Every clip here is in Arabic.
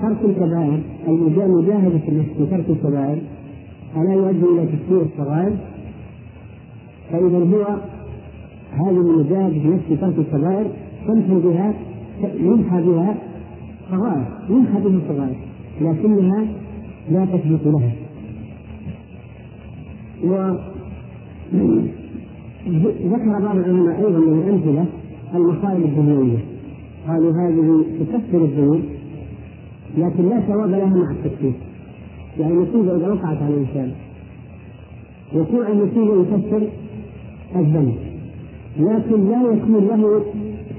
ترك الكبائر المجاهدة النفس بترك الكبائر ألا يؤدي إلى تكفير الصغائر. فإذا هو هذه المجاهدة في نفس ترك الكبائر تمحو بها يمحى بها صغائر يمحى بها صغائر لكنها لا تثبت لها. وذكر بعض العلماء أيضا من الأمثلة المصائب الدنيوية. قالوا هذه تكفر الذنوب لكن لا ثواب لها مع التكفير. يعني المصيبه إذا وقعت على الإنسان. وقوع المصيبه يكفر الذنب. لكن لا يكون له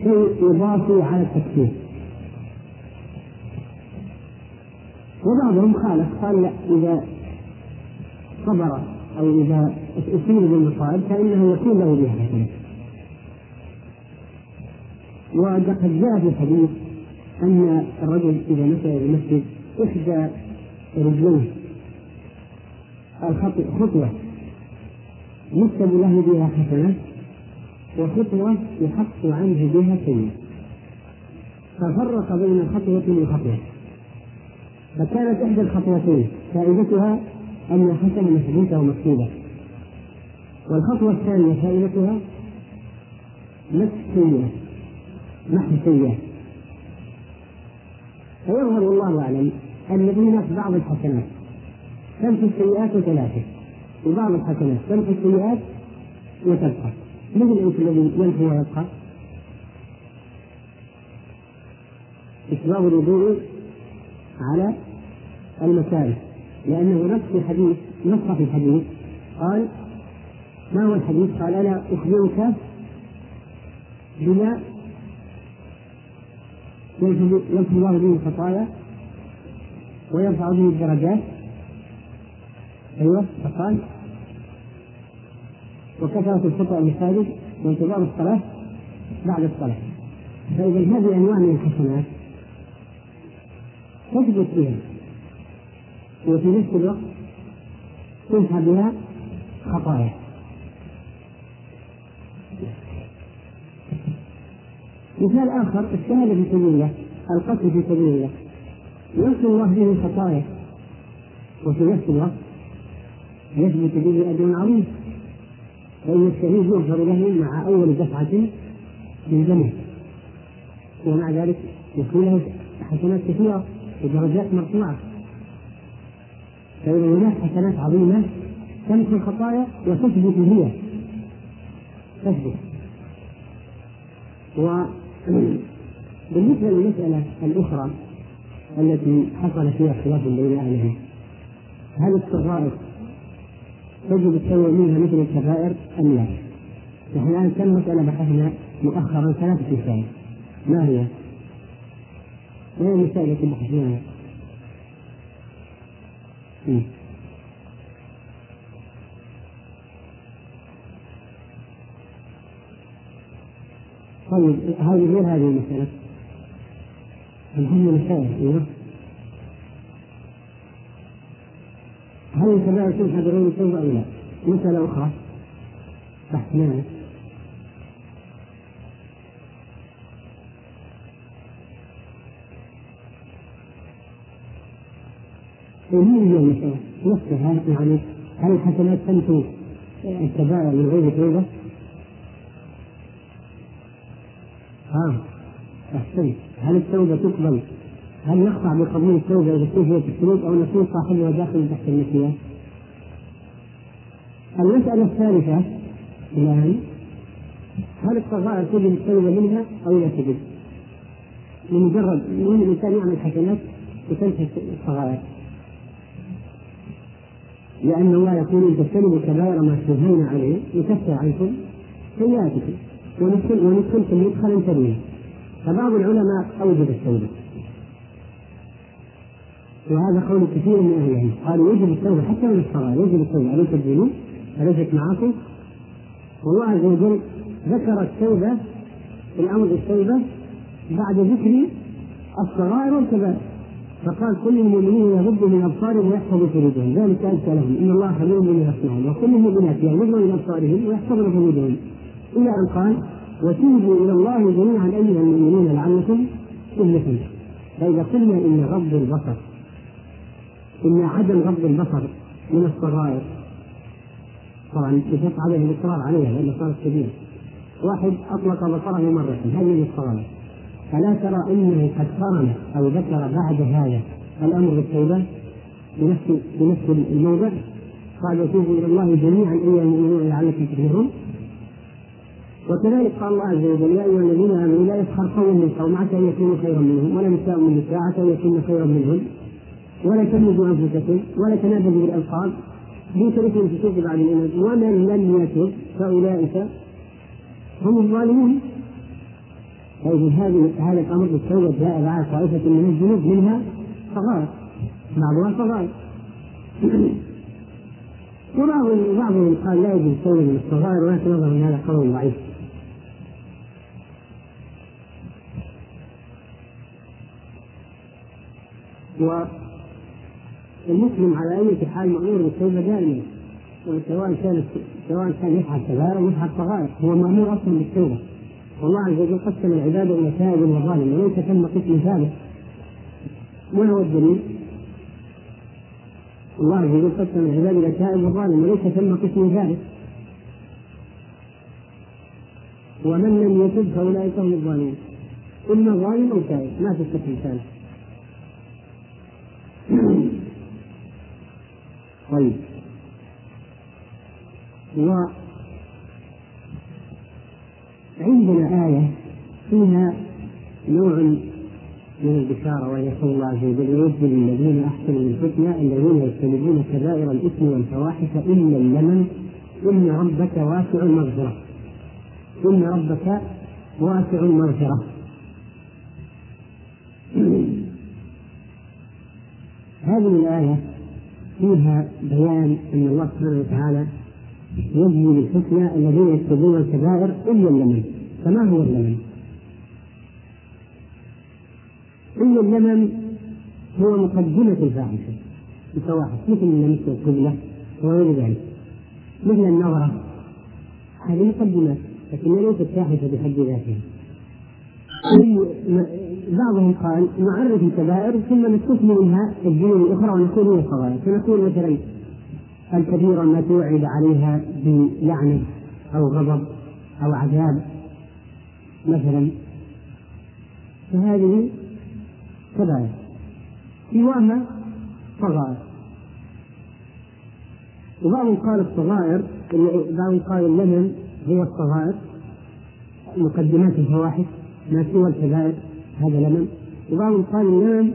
شيء يضاف على التكفير. وبعضهم خالف قال لا إذا صبر أو إذا أصيب بالمصائب فإنه يكون له بها حسنه وقد جاء في الحديث ان الرجل إذا مشى إلى المسجد إحدى رجليه. خطوة. يكتب له بها حسنه وخطوة يحط عنه بها سيئه ففرق بين خطوه وخطوه فكانت إحدى الخطوتين فائدتها أن الحسنة مثبوتة ومكتوبة. والخطوة الثانية فائدتها مسحية محسية. فيظهر والله أعلم أن هناك بعض الحسنات. تمحي السيئات وثلاثة وبعض الحسنات. تمحي السيئات وتبقى. مثل إيش الذي يمحي ويبقى؟ إسباب الوضوء على المكاره لأنه نص في حديث نص في الحديث. قال ما هو الحديث؟ قال ألا أخبرك بما يمحو الله به الخطايا ويرفع به الدرجات. أيوه فقال وكثرة الخطأ المساجد وانتظار الصلاة بعد الصلاة. فإذا هذه أنواع من الحسنات تثبت بها وفي نفس الوقت تنهى بها خطايا. مثال آخر الشهادة في سبيل الله القتل في سبيل الله. يغفر الله به الخطايا وفي نفس الوقت يثبت به أجر عظيم. فإن الشهيد يغفر له مع أول دفعة من دمه ومع ذلك يكون له حسنات كثيرة ودرجات مرفوعة. فإذا هناك حسنات عظيمة تمحو الخطايا وتثبت هي تثبت. وبالنسبة للمسألة الأخرى التي حصل فيها خلاف بين أهلها هل الصغائر تجب التوبة منها مثل الكبائر أم لا؟ نحن الآن كم مسألة بحثنا مؤخرا ثلاثة مسائل ما هي؟ ما هي المسائل التي بحثناها؟ هذه غير هذه المسألة. الحمد مسائل أيوه هل الكبائر تنحى بغير التوبة أو لا؟ مسألة أخرى. بحثناها وهي هي المسألة؟ نفسها يعني هل الحسنات تمحو الكبائر من غير توبة؟ ها أحسنت هل التوبة تقبل؟ هل نقطع بقبول التوبة إذا توفيت الشروط أو نكون صاحبها داخل تحت النسيان؟ المسألة الثالثة الآن هل الصغائر تجب التوبة منها أو لا تجب؟ لمجرد ان الإنسان يعمل حسنات وتنتهي الصغائر لأن الله يقول إن تجتنبوا كبائر ما تنهون عليه يكفر عنكم سيئاتكم وندخل وندخلكم مدخلا كريما فبعض العلماء أوجب التوبة وهذا قول كثير من أهل العلم. قالوا يجب التوبة حتى من الصغائر يجب التوبة. أليس الذنوب أليست معاصي؟ والله عز وجل ذكر التوبة في الأمر بالتوبة بعد ذكر الصغائر والكبائر. فقال كل المؤمنين يغضوا من أبصارهم ويحفظوا فروجهم ذلك أزكى لهم. إن الله خبير بما يصنعون. وكل المؤمنات يغضوا من أبصارهم ويحفظن فروجهم إلى أن قال وتوبوا إلى الله جميعا أيها المؤمنون لعلكم تفلحون. فإذا قلنا إن غض البصر إن عدم غض البصر من الصغائر طبعا يشق عليه الإصرار عليها لأنه صارت كبيرة واحد أطلق بصره مرة هذه من الصغائر فلا ترى أنه قد قرن أو ذكر بعد هذا الأمر بالتوبة بنفس بنفس الموضع. قال وتوبوا إلى الله جميعا أيها المؤمنون لعلكم تفلحون. وكذلك قال الله عز وجل يا أيها الذين آمنوا لا يسخر قوم من قوم عسى أن يكونوا خيرا منهم ولا نساء من نساء عسى أن يكون خيرا منهم ولا تلمزوا أنفسكم ولا تنابذوا بالألقاب بئس الاسم الفسوق بعد الإيمان ومن لم يتب فأولئك هم الظالمون. طيب هذه هذا الأمر بالتوبة جاء بعد طائفة من الذنوب منها صغائر بعضها صغائر وبعضهم بعضهم قال لا يجوز التوبة من الصغائر ولكن نظر هذا قول ضعيف. والمسلم على أي حال مأمور بالتوبة دائما سواء كان سواء كان يفعل كبائر أو يفعل صغائر هو مأمور أصلا بالتوبة. والله عز وجل قسم العباد إلى تائب وظالم وليس ثم قسم ثالث. ما هو الدليل؟ الله عز وجل قسم العباد إلى تائب وظالم وليس ثم قسم ثالث. ومن لم يتب فأولئك هم الظالمون. إما ظالم أو تائب ما في قسم ثالث طيب. وعندنا آية فيها نوع من البشارة وهي قول الله عز وجل ويجزي للذين أحسنوا الحسنى الذين يجتنبون كبائر الإثم والفواحش إلا اللمن إن ربك واسع المغفرة. إن ربك واسع المغفرة. هذه الآية فيها بيان أن الله سبحانه وتعالى يجزي بالحسنى الذين يكتبون الكبائر إلا اللمم فما هو اللمم؟ إلا اللمم هو مقدمة الفاحشة. الفواحش مثل لمس القبلة وغير ذلك. مثل النظرة هذه مقدمات لكنها ليست فاحشة بحد ذاتها. بعضهم قال نعرف الكبائر ثم نستثني منها الذنوب الأخرى ونقول هي صغائر فنقول مثلا الكبيره ما توعد عليها بلعنه أو غضب أو عذاب. مثلا فهذه كبائر. سواها صغائر وبعضهم قال الصغائر بعضهم قال اللمم هو الصغائر. مقدمات الفواحش. ما سوى الكبائر هذا لمن؟ وبعضهم قال اللمم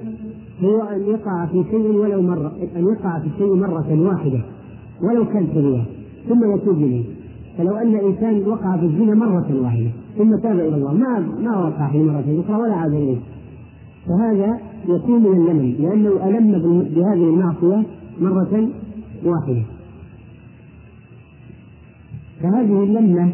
هو أن يقع في شيء ولو مرة أن يقع في الشيء مرة واحدة ولو كان كبيرا ثم يتوب إليه. فلو أن إنسان وقع في الزنا مرة واحدة ثم تاب إلى الله ما ما وقع في مرة أخرى ولا عاد إليه. فهذا يكون من اللمم لأنه ألم بهذه المعصية مرة واحدة. فهذه اللمة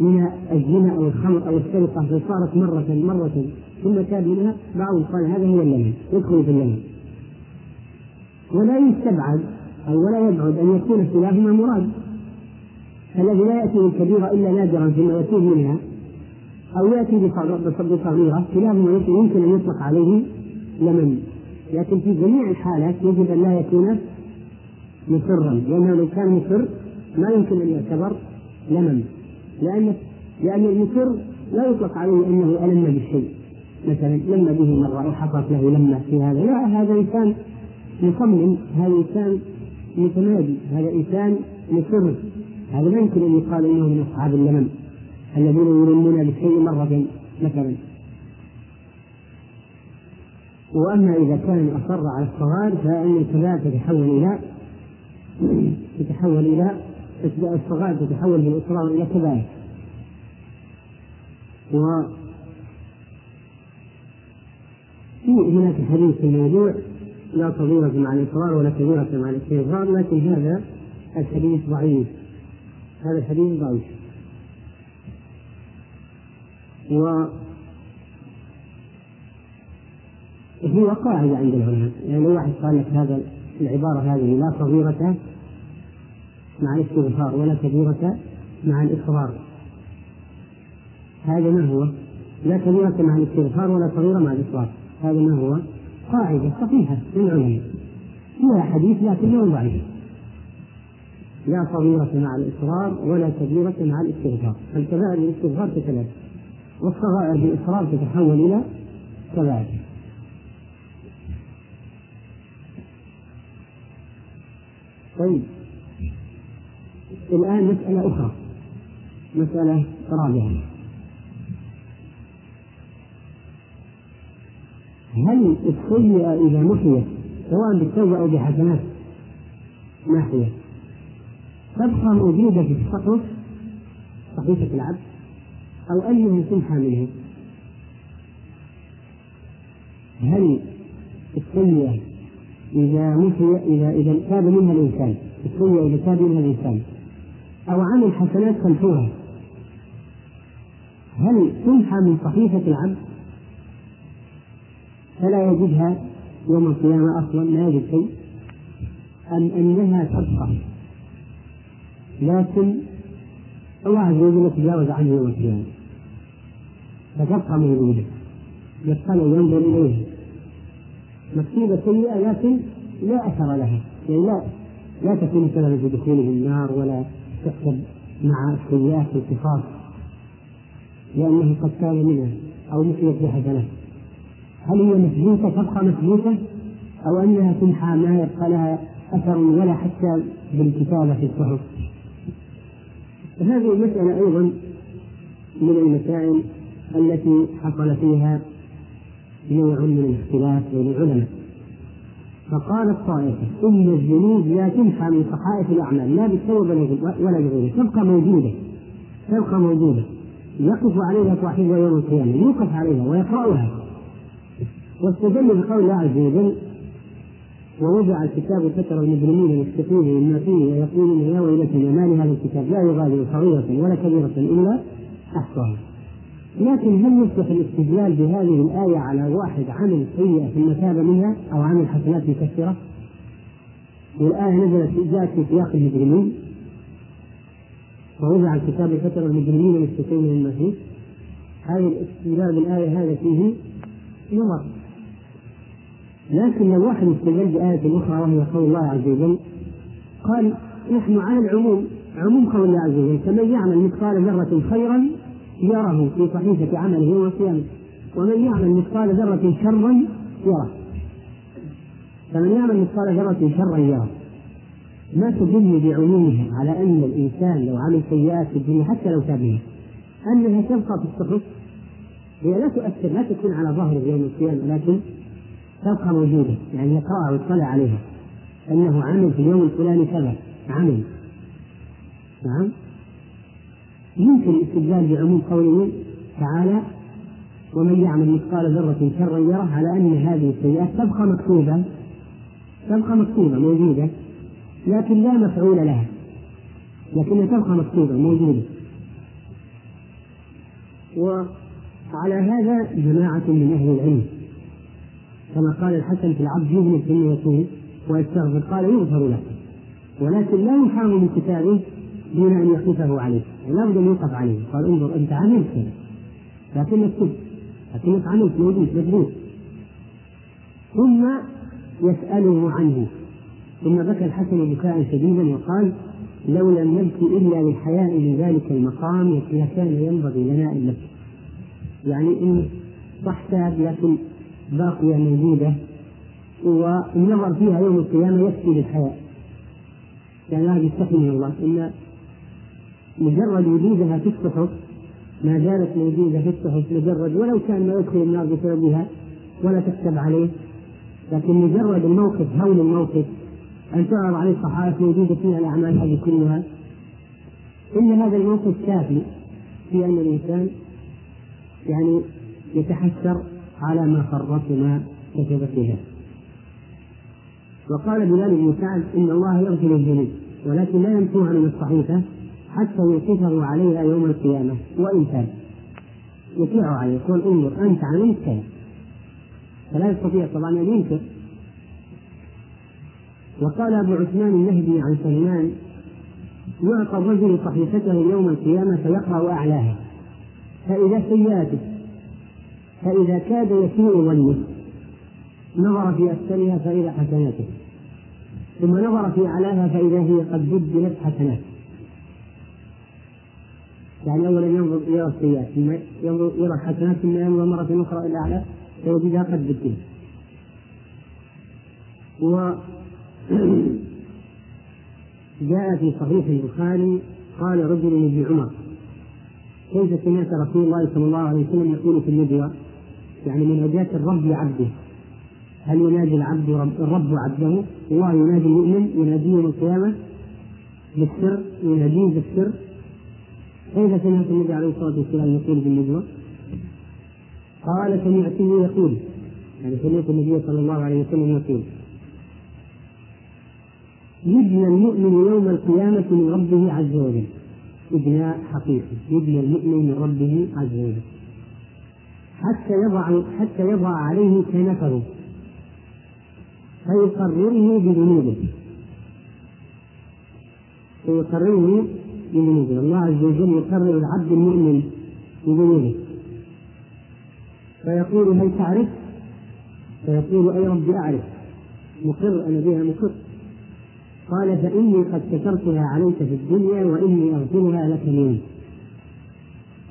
من الزنا أو الخمر أو السرقة فصارت مرة مرة ثم تاب منها بعضهم قال هذا هو اللمن يدخل في اللمن. ولا يستبعد أو ولا يبعد أن يكون خلافهما مراد. الذي لا يأتي بالكبيرة إلا نادرا ثم يتوب منها أو يأتي بصغيرة كلاهما يمكن أن يطلق عليه لمن. لكن في جميع الحالات يجب أن لا يكون مصرا لأنه لو كان مصر ما يمكن أن يعتبر لمن. لأن لأن المسر لا يطلق عليه أنه ألم بالشيء مثلا لم به مرة أو حصلت له لمة في هذا. لا هذا إنسان مصمم. هذا إنسان متمادي. هذا إنسان مصر. هذا لا يمكن أن يقال إنه من أصحاب اللمم الذين يلمون بالشيء مرة مثلا. وأما إذا كان اصر على الصغار فإن الكبائر تتحول إلى تتحول إلى الصغائر تتحول بالاصرار إلى كبائر. و في هناك حديث في الموضوع لا صغيرة مع الإصرار ولا كبيرة مع الاستغفار لكن هذا الحديث ضعيف. هذا الحديث ضعيف. و هي قاعدة عند العلماء يعني لو واحد قال لك هذا العبارة هذه لا صغيرة. مع الاستغفار ولا كبيرة مع الإصرار هذا ما هو؟ لا كبيرة مع الاستغفار ولا صغيرة مع الإصرار هذا ما هو؟ قاعدة صحيحة للعلماء فيها حديث لكنه ضعيف لا صغيرة مع الإصرار ولا كبيرة مع الاستغفار. الكبائر بالاستغفار تتلاشى والصغائر بالإصرار تتحول إلى كبائر. طيب. الآن مسألة أخرى. مسألة رابعة هل السيئة إذا محيت سواء بالتوبة أو بحسنات ناحية تبقى موجودة في الصحف صحيفة العبد أو أيها تمحى منه؟ هل السيئة إذا محي إذا إذا تاب منها الإنسان السيئة إذا تاب منها الإنسان أو عمل حسنات خلفوها هل تمحى من صحيفة العبد؟ فلا يجدها يوم القيامة أصلا لا يجد شيء. أم أنها تبقى؟ لكن الله عز وجل يتجاوز عنه يوم القيامة. فتبقى موجودة. يطلع ينظر إليها. مكتوبة سيئة لكن لا أثر لها. يعني لا لا تكون سببا في دخوله النار ولا تحسب مع السيئات القصاص لأنه قد كان منها أو مثلت بحسنات هل هي مثبوتة تبقى مثبوتة أو أنها تمحى ما يبقى لها أثر ولا حتى بالكتابة في الصحف؟ هذه المسألة أيضا من المسائل التي حصل فيها نوع من الاختلاف بين العلماء. فقال الطائفة إن الذنوب لا تمحى من صحائف الأعمال لا بالتوبة ولا بغيره تبقى موجودة تبقى موجودة يقف عليها صاحبها يوم القيامة يوقف عليها ويقرأها. واستدل بقول الله عز وجل ووضع الكتاب فترى المجرمين مشفقين مما فيه ويقولون يا ويلتنا ما لهذا الكتاب لا يغادر صغيرة ولا كبيرة إلا أحصاها. لكن هل يصلح الاستدلال بهذه الآية على واحد عمل سيئة ثم تاب منها أو عمل حسنات مكثرة؟ والآية نزلت جاءت في سياق المجرمين. ووضع الكتاب فترى المجرمين مشفقين مما فيه هذا الاستدلال بالآية هذا فيه نظر. لكن لو واحد استدل بآية أخرى وهي قول الله عز وجل قال نحن على العموم عموم قول الله عز وجل فمن يعمل مثقال ذرة خيرا يره في صحيفة عمله يوم القيامة ومن يعمل مثقال ذرة شرا يره. فمن يعمل مثقال ذرة شرا يره. ما تدل بعمومها على أن الإنسان لو عمل سيئات في الدنيا حتى لو تاب أنها تبقى في الصحف. هي لا تؤثر لا تكون على ظهره يوم القيامة لكن تبقى موجودة. يعني يقرأها ويطلع عليها. أنه عمل في اليوم الفلاني كذا. عمل. نعم؟ يمكن الاستدلال بعموم قوله تعالى ومن يعمل مثقال ذرة شرا يره على أن هذه السيئات تبقى مكتوبة تبقى مكتوبة موجودة لكن لا مفعول لها لكنها تبقى مكتوبة موجودة. وعلى هذا جماعة من أهل العلم كما قال الحسن في العبد يذنب ثم يتوب ويستغفر قال يغفر له. ولكن لا يحام من كتابه دون أن يقفه عليه. لابد ان يوقف عليه. قال انظر انت عملت كذا لكنك تب لكنك عملت موجود مجنون. ثم يسأله عنه. ثم بكى الحسن بكاء شديدا وقال لو لم نبكي إلا للحياء من ذلك المقام لكان ينبغي لنا أن نبكي يعني إن صح لكن باقية موجودة والنظر فيها يوم القيامة يكفي للحياة يعني هذه يستحي من الله. إن مجرد وجودها في الصحف ما زالت موجودة في الصحف مجرد ولو كان ما يدخل النار بسببها ولا تكتب عليه. لكن مجرد الموقف هول الموقف أن تعرض عليه الصحائف موجودة فيها الأعمال هذه كلها. إن هذا الموقف كافي في أن الإنسان يعني يتحسر على ما فرط ما كتب فيها. وقال بلال بن سعد إن الله يغفر الذنوب ولكن لا يمحوها من الصحيفة. حتى يوقفه عليها يوم القيامة وإن تاب يطيع عليه يقول انظر أنت عملت كذا فلا يستطيع طبعا أن ينكر. وقال أبو عثمان النهدي عن سلمان يعطى الرجل صحيفته يوم القيامة فيقرأ أعلاها. فإذا سيئاته فإذا كاد يسوء ظنه نظر في أسفلها فإذا حسناته. ثم نظر في أعلاها فإذا هي قد بدلت حسنات يعني أولا ينظر يرى السيئات ثم ينظر يرى الحسنات ثم ينظر مرة أخرى إلى الأعلى فيجدها قد بدلت و جاء في صحيح البخاري قال رجل لابن عمر كيف سمعت رسول الله صلى الله عليه وسلم يقول في الندوة يعني من هداية الرب لعبده هل ينادي العبد رب الرب عبده؟ الله ينادي المؤمن يناديه يوم القيامة بالسر يناديه بالسر كيف سمعت النبي عليه الصلاة والسلام يقول في الندوة؟ قال سمعته يقول. يعني سمعت النبي صلى الله عليه وسلم يقول. يبنى المؤمن يوم القيامة من ربه عز وجل. إبناء حقيقي يبنى المؤمن من ربه عز وجل. حتى يضع حتى يضع عليه كنفه. فيقرره بذنوبه. فيقرره بذنوبه. الله عز وجل يقرر العبد المؤمن بذنوبه. فيقول هل تعرف؟ فيقول أي رب أعرف. مقر أنا بها مقر. قال فإني قد كترتها عليك في الدنيا وإني أغفرها لك اليوم.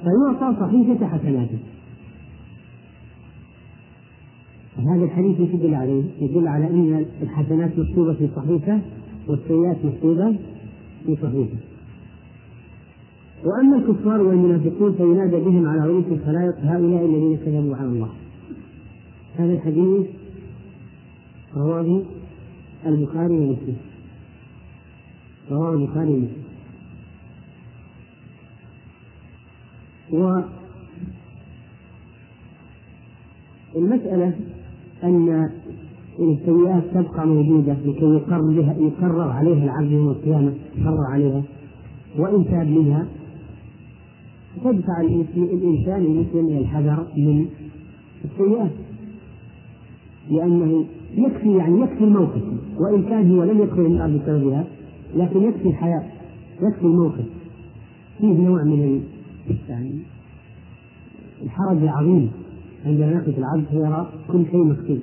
فيعطى صحيفة حسناته. هذا الحديث يدل عليه يدل على أن الحسنات مكتوبة في صحيفة والسيئات مكتوبة في صحيفة. وأما الكفار والمنافقون فينادى بهم على رؤوس الخلائق هؤلاء الذين كذبوا على الله. هذا الحديث رواه البخاري ومسلم. رواه البخاري ومسلم. والمسألة أن السيئات تبقى موجودة لكي يقرر بها يقرر عليها العبد يوم القيامة يقرر عليها وإن تاب منها تدفع الإنسان المسلم إلى الحذر من السيئات. لأنه يكفي يعني يكفي الموقف. وإن كان هو لم يدخل النار بسببها لكن يكفي الحياة يكفي الموقف. فيه نوع من يعني الحرج العظيم. عندما يقف العبد فيرى كل شيء مكتوب.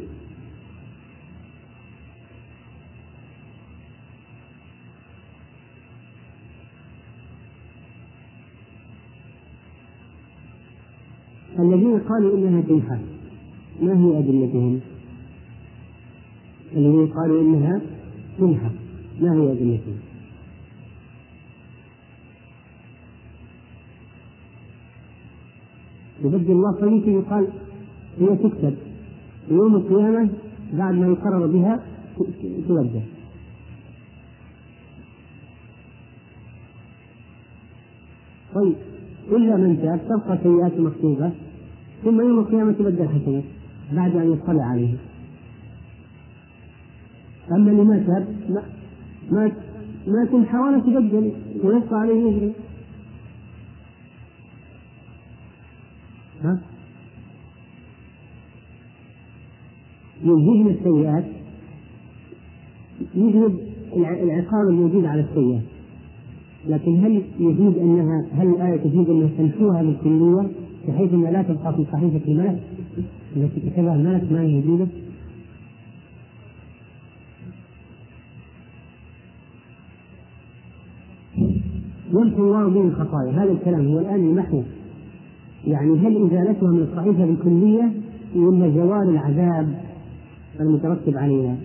الذين قالوا إنها تنحى ما هي أدلتهم؟ الذين قالوا إنها تنحى ما هي أدلتهم؟ يبدل الله طريقه يقال هي تكتب. يوم القيامة بعد ما يقرر بها تبدل طيب. إلا من تاب تبقى سيئات مكتوبة ثم يوم القيامة تبدل حسنات بعد أن يطلع عليها أما اللي ما تاب ما ما تمحى تبدل ويبقى عليه يجري. ها؟ ينهيهم السيئات يجلب العقاب الموجود على السيئات لكن هل يجوز انها هل الآية تجوز أنها تنحوها بالكليه بحيث أنها لا تبقى في صحيفه الملك التي كتبها الملك ما هي موجوده؟ يمحو الله به الخطايا هذا الكلام هو الآن المحو يعني هل ازالتها من الصحيفه بالكليه ولا زوال العذاب المترتب عليها؟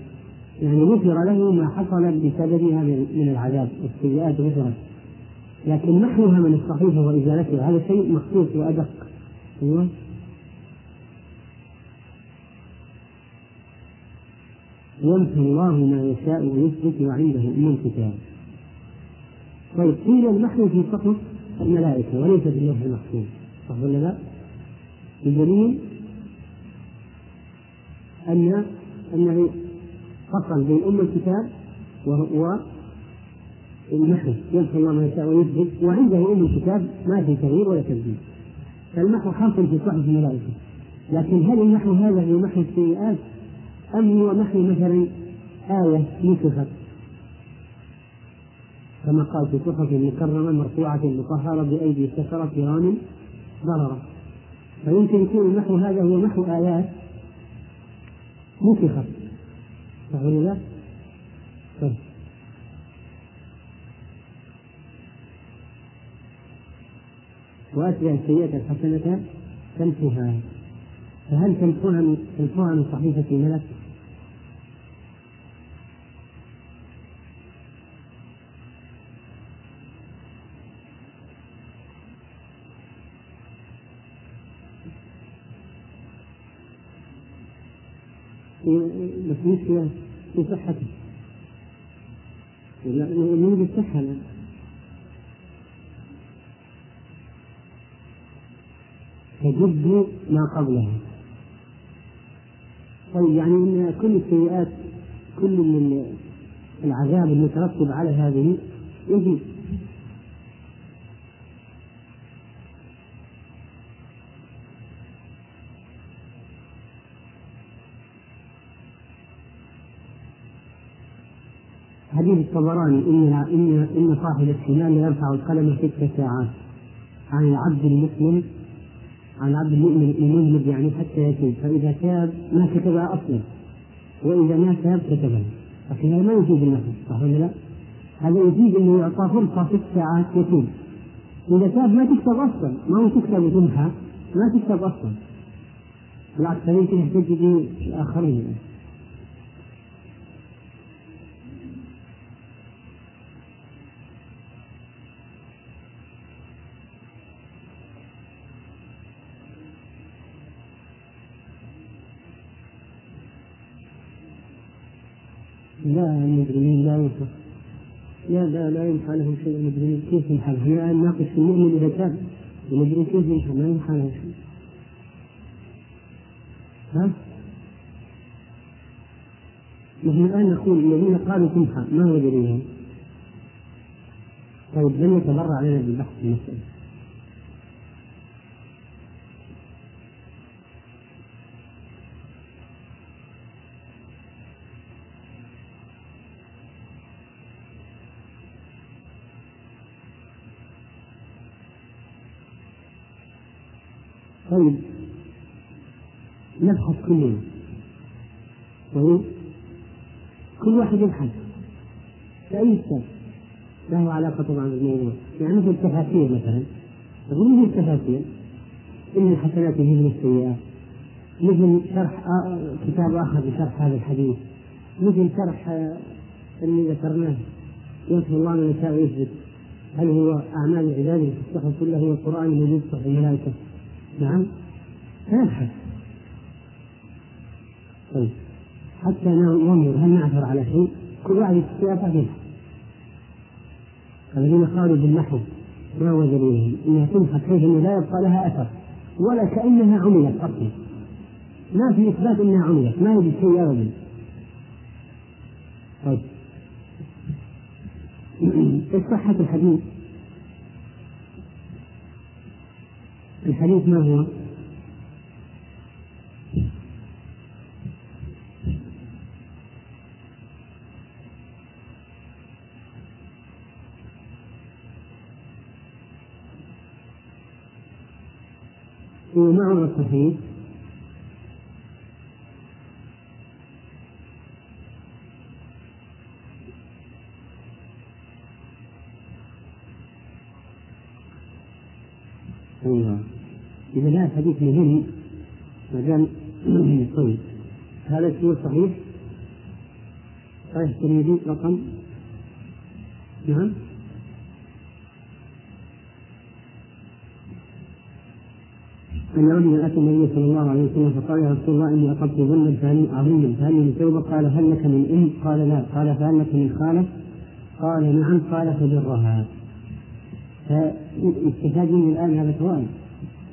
يعني غفر له ما حصل بسببها من العذاب والسيئات غفرت لكن محوها من الصحيفة وإزالتها هذا شيء مخصوص وأدق. أيوه. يمحو الله ما يشاء ويثبت وعنده أم الكتاب طيب قيل المحو في صحف الملائكة وليس في اللوح المحفوظ. صح ولا لا؟ بدليل أن أنه فصل بين أم الكتاب المحو يمحو الله ما يشاء ويثبت وعنده أم الكتاب ما في تغيير ولا تبديل. فالمحو حاصل في صحف الملائكة. لكن هل المحو هذا هو محو السيئات؟ أم هو محو مثلا آية نسخت كما قال في صحف مكرمة مرفوعة مطهرة بأيدي سفرة كرام ضررة. فيمكن يكون المحو هذا هو محو آيات نسخت صح ولا لا؟ طيب وأتبع السيئة الحسنة تمحها فهل تمحوها من تمحوها من صحيفة الملك؟ مشكلة في صحته يوجد صحة. تجد ما قبلها طيب يعني إن كل السيئات كل من العذاب المترتب على هذه يجب. حديث الطبراني إنها إن إن صاحب الشمال يرفع القلم ست ساعات. عن العبد المسلم عن عبد المؤمن المذنب يعني حتى يتوب فإذا تاب ما كتبها أصلا. وإذا ما تاب كتبها. لكن هذا ما يفيد النفس صح ولا لا؟ هذا يفيد أنه يعطى فرصة ست ساعات يتوب إذا تاب ما تكتب أصلا. ما هو تكتب وتمحى ما تكتب أصلا. بالعكس هذه تحتاج به لا المجرمين لا ينفع لا لا لا ينفع لهم شيء المجرمين كيف ينفع لهم؟ الآن ناقش في المؤمن إذا تاب المجرم كيف ينفع؟ ما ينفع له شيء ها؟ نحن الآن نقول الذين قالوا تنفع ما هو دليلهم؟ طيب لن يتبرع لنا بالبحث في المسألة طيب. نبحث كلنا طيب. كل واحد يبحث. في أي كتاب له علاقة طبعا بالموضوع. يعني مثل التفاسير مثلا. تقول مثل التفاسير. إن الحسنات يجيبن السيئات. مثل شرح كتاب آخر لشرح هذا الحديث. مثل شرح اللي ذكرناه. يغفر الله من يشاء ويثبت. هل هو أعمال اللي في كلها هو القرآن الموجود في الملائكة نعم. فيبحث طيب. حتى ننظر هل نعثر على شيء؟ كل واحد يستطيع يبحث الذين قالوا بالنحو ما دليلهم؟ انها تمحى حيث انه لا يبقى لها أثر. ولا كأنها عملت أصلا ما في إثبات إنها عملت. ما يوجد شيء ابدا طيب. إيش صحة الحديث؟ الحديث ما هو؟ هو ما هو الصحيح؟ أيوه اذا لا حديث مهم. ما دام طيب هذا هو صحيح؟ صحيح. الترمذي رقم؟ نعم. أن رجلا أتى النبي صلى الله عليه وسلم فقال يا رسول الله إني أصبت ظنا عظيما فهل من توبة؟ قال هل لك من أم؟ قال لا. قال فهل لك من خالة؟ قال نعم. قال فبرها. فاستفاد من الآن هذا سؤال.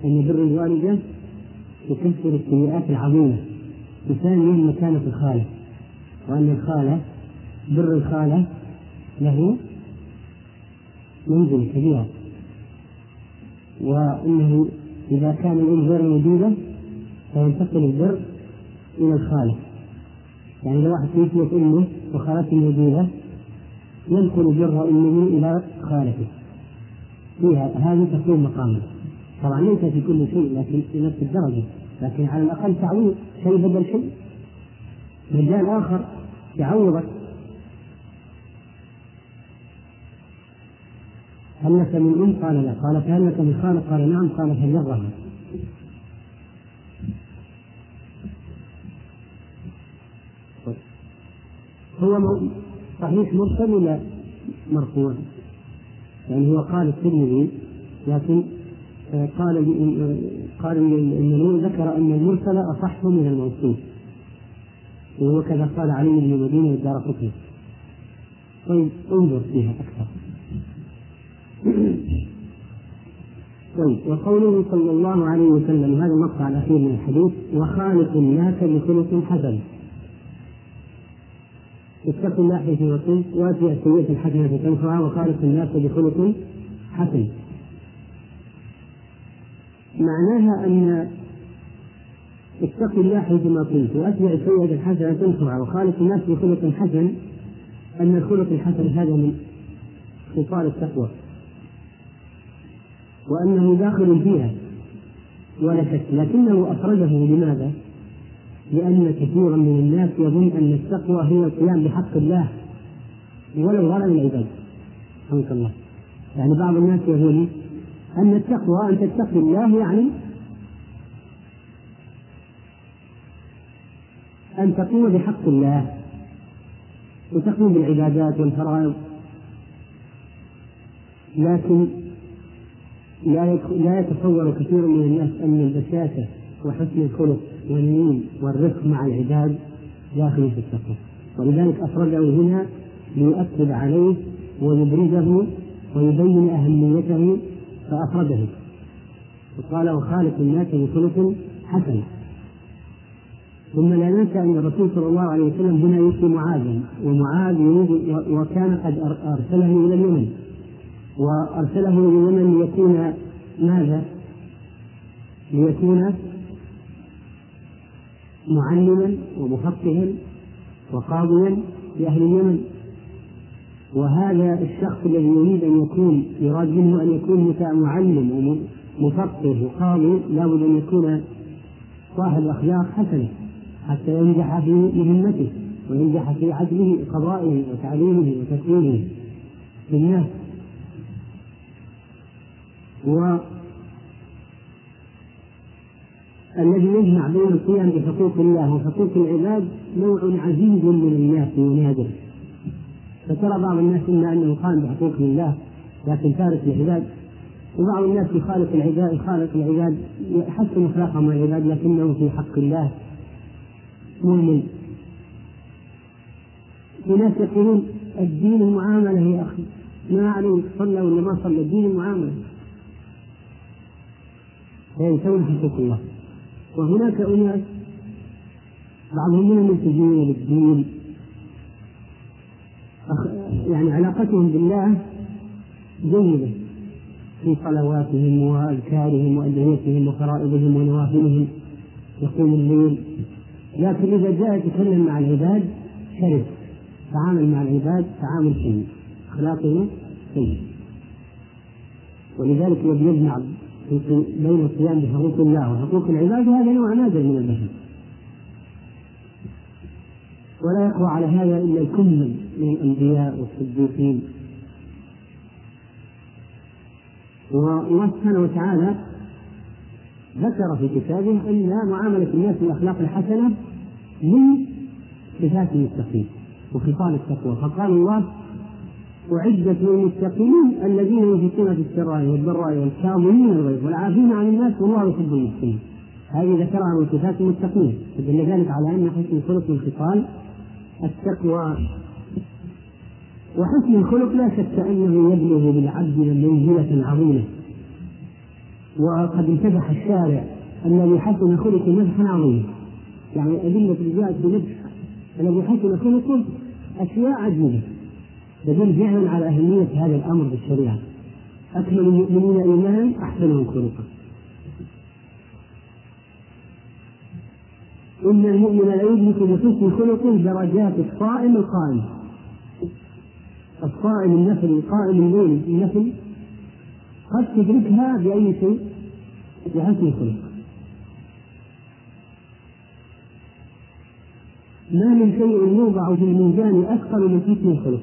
أن بر الوالدة يكفر السيئات العظيمة. وثانيا مكانة الخالة وأن الخالة بر الخالة له منزل كبير. وأنه إذا كان الأم غير موجودة فينتقل البر إلى الخالة. يعني لو واحد توفيت أمه وخالته موجودة ينقل بر أمه إلى خالته. فيها هذه تكون مقامه طبعا ليس في كل شيء لكن في نفس الدرجة لكن على الأقل تعويض شيء بدل شيء مجال آخر يعوضك هل لك من أم؟ قال لا قال فهل لك من خالق؟ قال نعم قال فليرها هو صحيح مرسل ولا مرفوع؟ يعني هو قال الترمذي لكن قال قال النووي ذكر أن المرسل أصح من الموصول. وهو كذا قال علي بن المدينة والدار قطني. طيب انظر فيها أكثر. طيب وقوله صلى الله عليه وسلم هذا المقطع الأخير من الحديث وخالق الناس بخلق حسن. اتقوا الله حيث كنت واتي السيئة الحسنة تنفعها وخالق الناس بخلق حسن. معناها أن اتق الله حيثما كنت. وأتبع السيئة الحسنة تنفعها وخالق الناس بخلق حسن أن الخلق الحسن هذا من خصال التقوى. وأنه داخل فيها ولا شك. لكنه أخرجه لماذا؟ لأن كثيرا من الناس يظن أن التقوى هي القيام بحق الله ولو ظلم العباد. رحمك الله. يعني بعض الناس يظن أن التقوى أن تتقي الله يعني أن تقوم بحق الله وتقوم بالعبادات والفرائض. لكن لا لا يتصور كثير من الناس أن البشاشة وحسن الخلق واللين والرفق مع العباد داخل في التقوى. ولذلك أخرجه هنا ليؤكد عليه ويبرزه ويبين أهميته فأخرجه. وقال وخالق الناس بخلق حسن. ثم لا ننسى أن الرسول صلى الله عليه وسلم هنا يؤتي معاذا ومعاذ وكان قد أرسله إلى اليمن. وأرسله إلى اليمن ليكون ماذا؟ ليكون معلما ومفقها وقاضيا لأهل اليمن. وهذا الشخص الذي يريد أن يكون يراد منه أن يكون معلم ومفقه وقاضي لابد أن يكون صاحب أخلاق حسنة حتى ينجح في مهمته وينجح في عدله قضائه وتعليمه وتكوينه للناس الذي يجمع بين القيام بحقوق الله وحقوق العباد نوع عزيز من الناس ونادر فترى بعض الناس إما انه قام بحقوق الله لكن تارك العباد وبعض الناس يخالف العباد يخالف العباد يحسن اخلاقهم مع العباد لكنه في حق الله مؤمن. في ناس يقولون الدين المعاملة يا أخي ما عليه صلى ولا ما صلى الدين المعاملة. فينسون حقوق الله. وهناك أناس بعضهم من المنتجين للدين. يعني علاقتهم بالله جيدة في صلواتهم وأذكارهم وأدعيتهم وفرائضهم ونوافلهم يقوم الليل. لكن إذا جاء يتكلم مع العباد شرف. تعامل مع العباد تعامل سيء. أخلاقه سيء. ولذلك الذي يجمع بين القيام بحقوق الله وحقوق العباد هذا نوع نادر من البشر ولا يقوى على هذا إلا الكمل من الأنبياء والصديقين. والله سبحانه وتعالى ذكر في كتابه أن معاملة الناس بالأخلاق الحسنة من صفات المتقين وخصال التقوى. فقال الله أعدت للمتقين الذين ينفقون في السراء والضراء والكاظمين الغيظ والعافين عن الناس والله يحب المحسنين. هذه ذكرها من صفات المتقين. فدل ذلك على أن حسن الخلق من خصال التقوى. وحسن الخلق لا شك أنه يبلغ بالعبد منزلة عظيمة. وقد انتفح الشارع الذي حسن خلقه مدحا عظيما يعني أدلة جاءت بمدح الذي حسن خلقه أشياء عجيبة. يدل فعلا على أهمية هذا الأمر بالشريعة. أكمل المؤمنين إيمانا أحسنهم خلقا. إن المؤمن لا يدرك بحسن خلقه درجات الصائم القائم. الصائم النفل القائم الليل النفل قد تدركها بأي شيء؟ بحسن الخلق. ما من شيء يوضع في الميزان أثقل من حسن الخلق.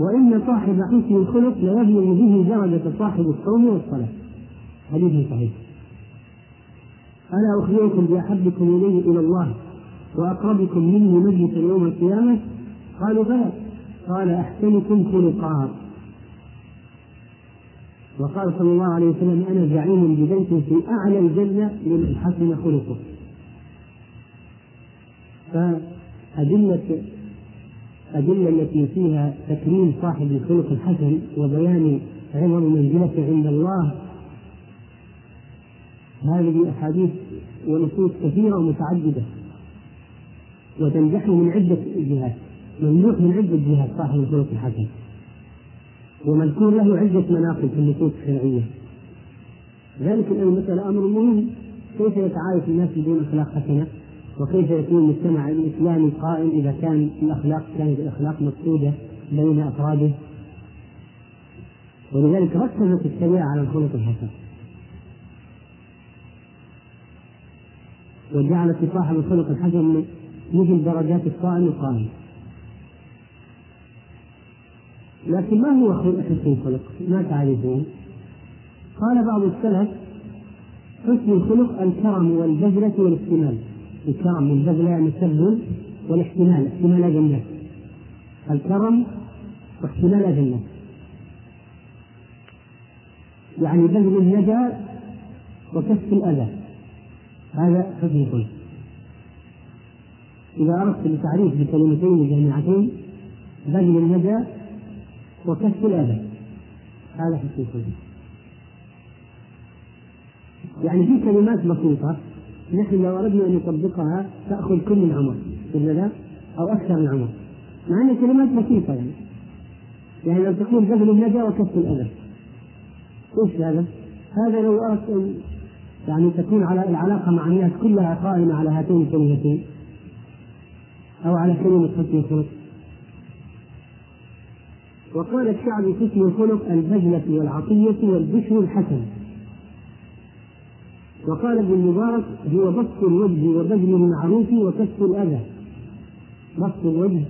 وإن صاحب حسن الخلق ليبلغ به درجة صاحب الصوم والصلاة. حديث صحيح. ألا أخبركم بأحبكم إليه إلى الله وأقربكم مني مجلسا يوم القيامة؟ قالوا بلى. قال أحسنكم خلقا وقال صلى الله عليه وسلم أنا زعيم ببيت في أعلى الجنة لمن حسن خلقه. فأدلة أدلة التي فيها تكريم صاحب الخلق الحسن وبيان عظم منزلته عند الله. هذه أحاديث ونصوص كثيرة ومتعددة. وتنجح من عدة جهات. ممنوح من عدة جهات صاحب الخلق الحسن ومذكور له عدة مناقب في النصوص الشرعية. ذلك أن المسألة أمر مهم. كيف يتعايش الناس بدون أخلاق حسنة؟ وكيف يكون المجتمع الإسلامي قائم إذا كان الأخلاق كانت الأخلاق مفقودة بين أفراده؟ ولذلك ركزت الشريعة على الخلق الحسن. وجعلت صاحب الخلق الحسن مثل درجات الصائم القائم. لكن ما هو حسن الخلق؟ ما تعرفون؟ قال بعض السلف حسن الخلق الكرم والبذلة والاحتمال. الكرم والبذلة يعني التبذل والاحتمال. احتمال الناس الكرم واحتمال الناس يعني بذل الندى وكف الأذى. هذا حسن الخلق. إذا أردت التعريف بكلمتين جامعتين بذل الندى وكف الأذى. هذا حسن الخلق يعني في كلمات بسيطة نحن لو أردنا أن نطبقها تأخذ كل العمر ولا لا؟ أو أكثر من عمر مع أن كلمات بسيطة يعني. يعني لو تقول بذل الندى وكف الأذى. إيش هذا؟ هذا لو أردت أن يعني تكون على العلاقة مع الناس كلها قائمة على هاتين الكلمتين. أو على كلمة حسن الخلق. وقال الشعبي حسن الخلق البذلة والعطية والبشر الحسن. وقال ابن المبارك هو بسط الوجه وبذل المعروف وكف الأذى. بسط الوجه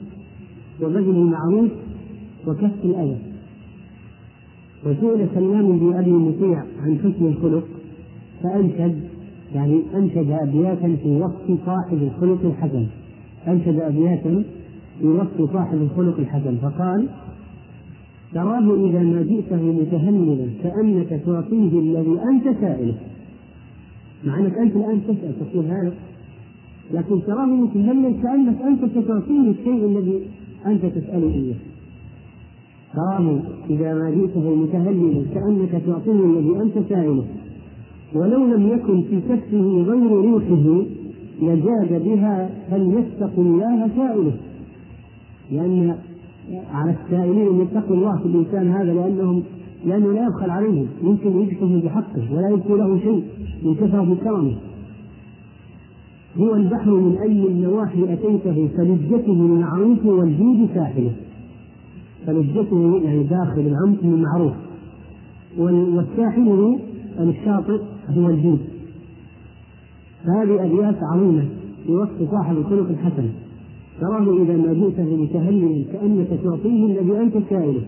وبذل المعروف وكف الأذى. وسئل سلام بن أبي مطيع عن حسن الخلق فأنشد يعني أنشد أبياتا في وصف صاحب الخلق الحسن. أنشد أبياتا في وصف صاحب الخلق الحسن فقال تراه إذا ما جئته متهللا كأنك تعطيه الذي أنت سائله. مع أنك أنت الآن تسأل تقول هذا. لكن تراه متهلل كأنك أنت ستعطيه الشيء الذي أنت تسأله إياه. تراه إذا ما جئته متهللا كأنك تعطيه الذي أنت سائله. ولو لم يكن في كفه غير روحه لجاد بها فليتق الله سائله. لأن على السائلين أن يتقوا الله في الإنسان هذا لأنهم لأنه لا يبخل عليهم. يمكن يجحف بحقه ولا يبقوا له شيء من كثرة كرمه هو البحر من أي النواحي أتيته فلجته المعروف والجود ساحله. فلجته يعني داخل العمق من معروف. والساحل الشاطئ هو الجود. فهذه أبيات عظيمة في وصف صاحب الخلق الحسن. تراه إذا ما جئته متهللا كأنك تعطيه الذي أنت سائله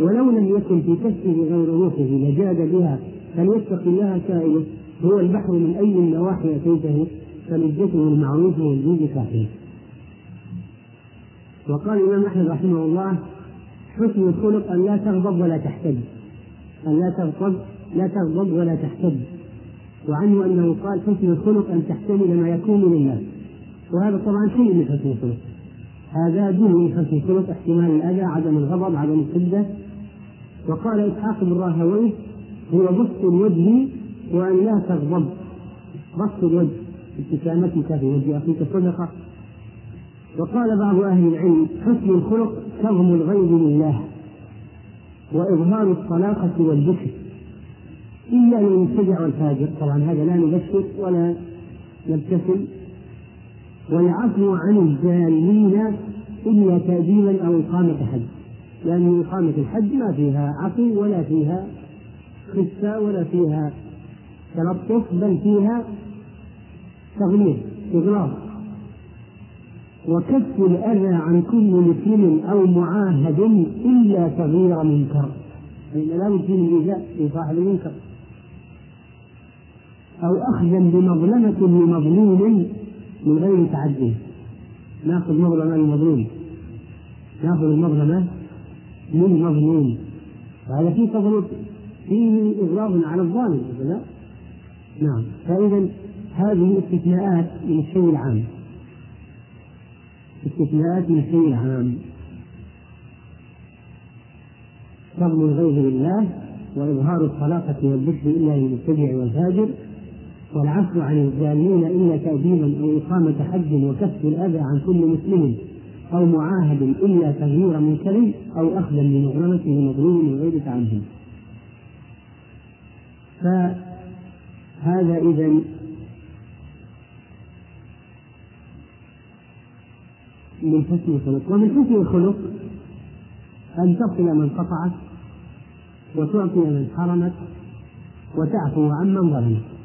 ولو لم يكن في كفه غير روحه لجاد بها فليتق الله سائله هو البحر من أي النواحي أتيته؟ فلجته المعروف والجود كافيه وقال الإمام أحمد رحمه الله حسن الخلق أن لا تغضب ولا تحتج أن لا تغضب لا تغضب ولا تحتج وعنه أنه قال حسن الخلق أن تحتمل ما يكون للناس. وهذا طبعا شيء من حسن الخلق. هذا دين من حسن الخلق احتمال الأذى عدم الغضب عدم الشدة. وقال إسحاق بن راهويه هو بسط الوجه وأن لا تغضب. بسط الوجه ابتسامتك في وجه أخيك صدقة. وقال بعض أهل العلم حسن الخلق كظم الغيظ لله وإظهار الطلاقة والبشر إلا أن ينتجع الفاجر. طبعا هذا لا نبشر ولا نبتسم. والعفو عن الجالين إلا تأديبا أو إقامة حج. لأن إقامة الحج ما فيها عفو ولا فيها خفة ولا فيها تلطف بل فيها تغليظ إغلاظ وكف الأذى عن كل مسلم أو معاهد إلا تغيير منكر. فإن لا يمكن الإيذاء لصاحب المنكر. أو أخذا بمظلمة لمظلوم من غير تعدي ناخذ مظلمة للمظلوم ناخذ المظلمة من مظلوم وهذا فيه تظلم فيه إغراض على الظالم لا؟ نعم. فإذا هذه استثناءات من الشيء العام. استثناءات من الشيء العام. فضل الغيظ لله وإظهار الطلاقة والذكر إلا للمتبع والفاجر والعفو عن الظالمين إلا تأديبا أو إقامة حج وكف الأذى عن كل مسلم أو معاهد إلا تغيير منكر أو أخذا لمظلمة مظلوم من غير تعمد فهذا إذا من حسن الخلق. ومن حسن الخلق أن تصل من قطعك وتعطي من حرمك وتعفو عمن ظلمك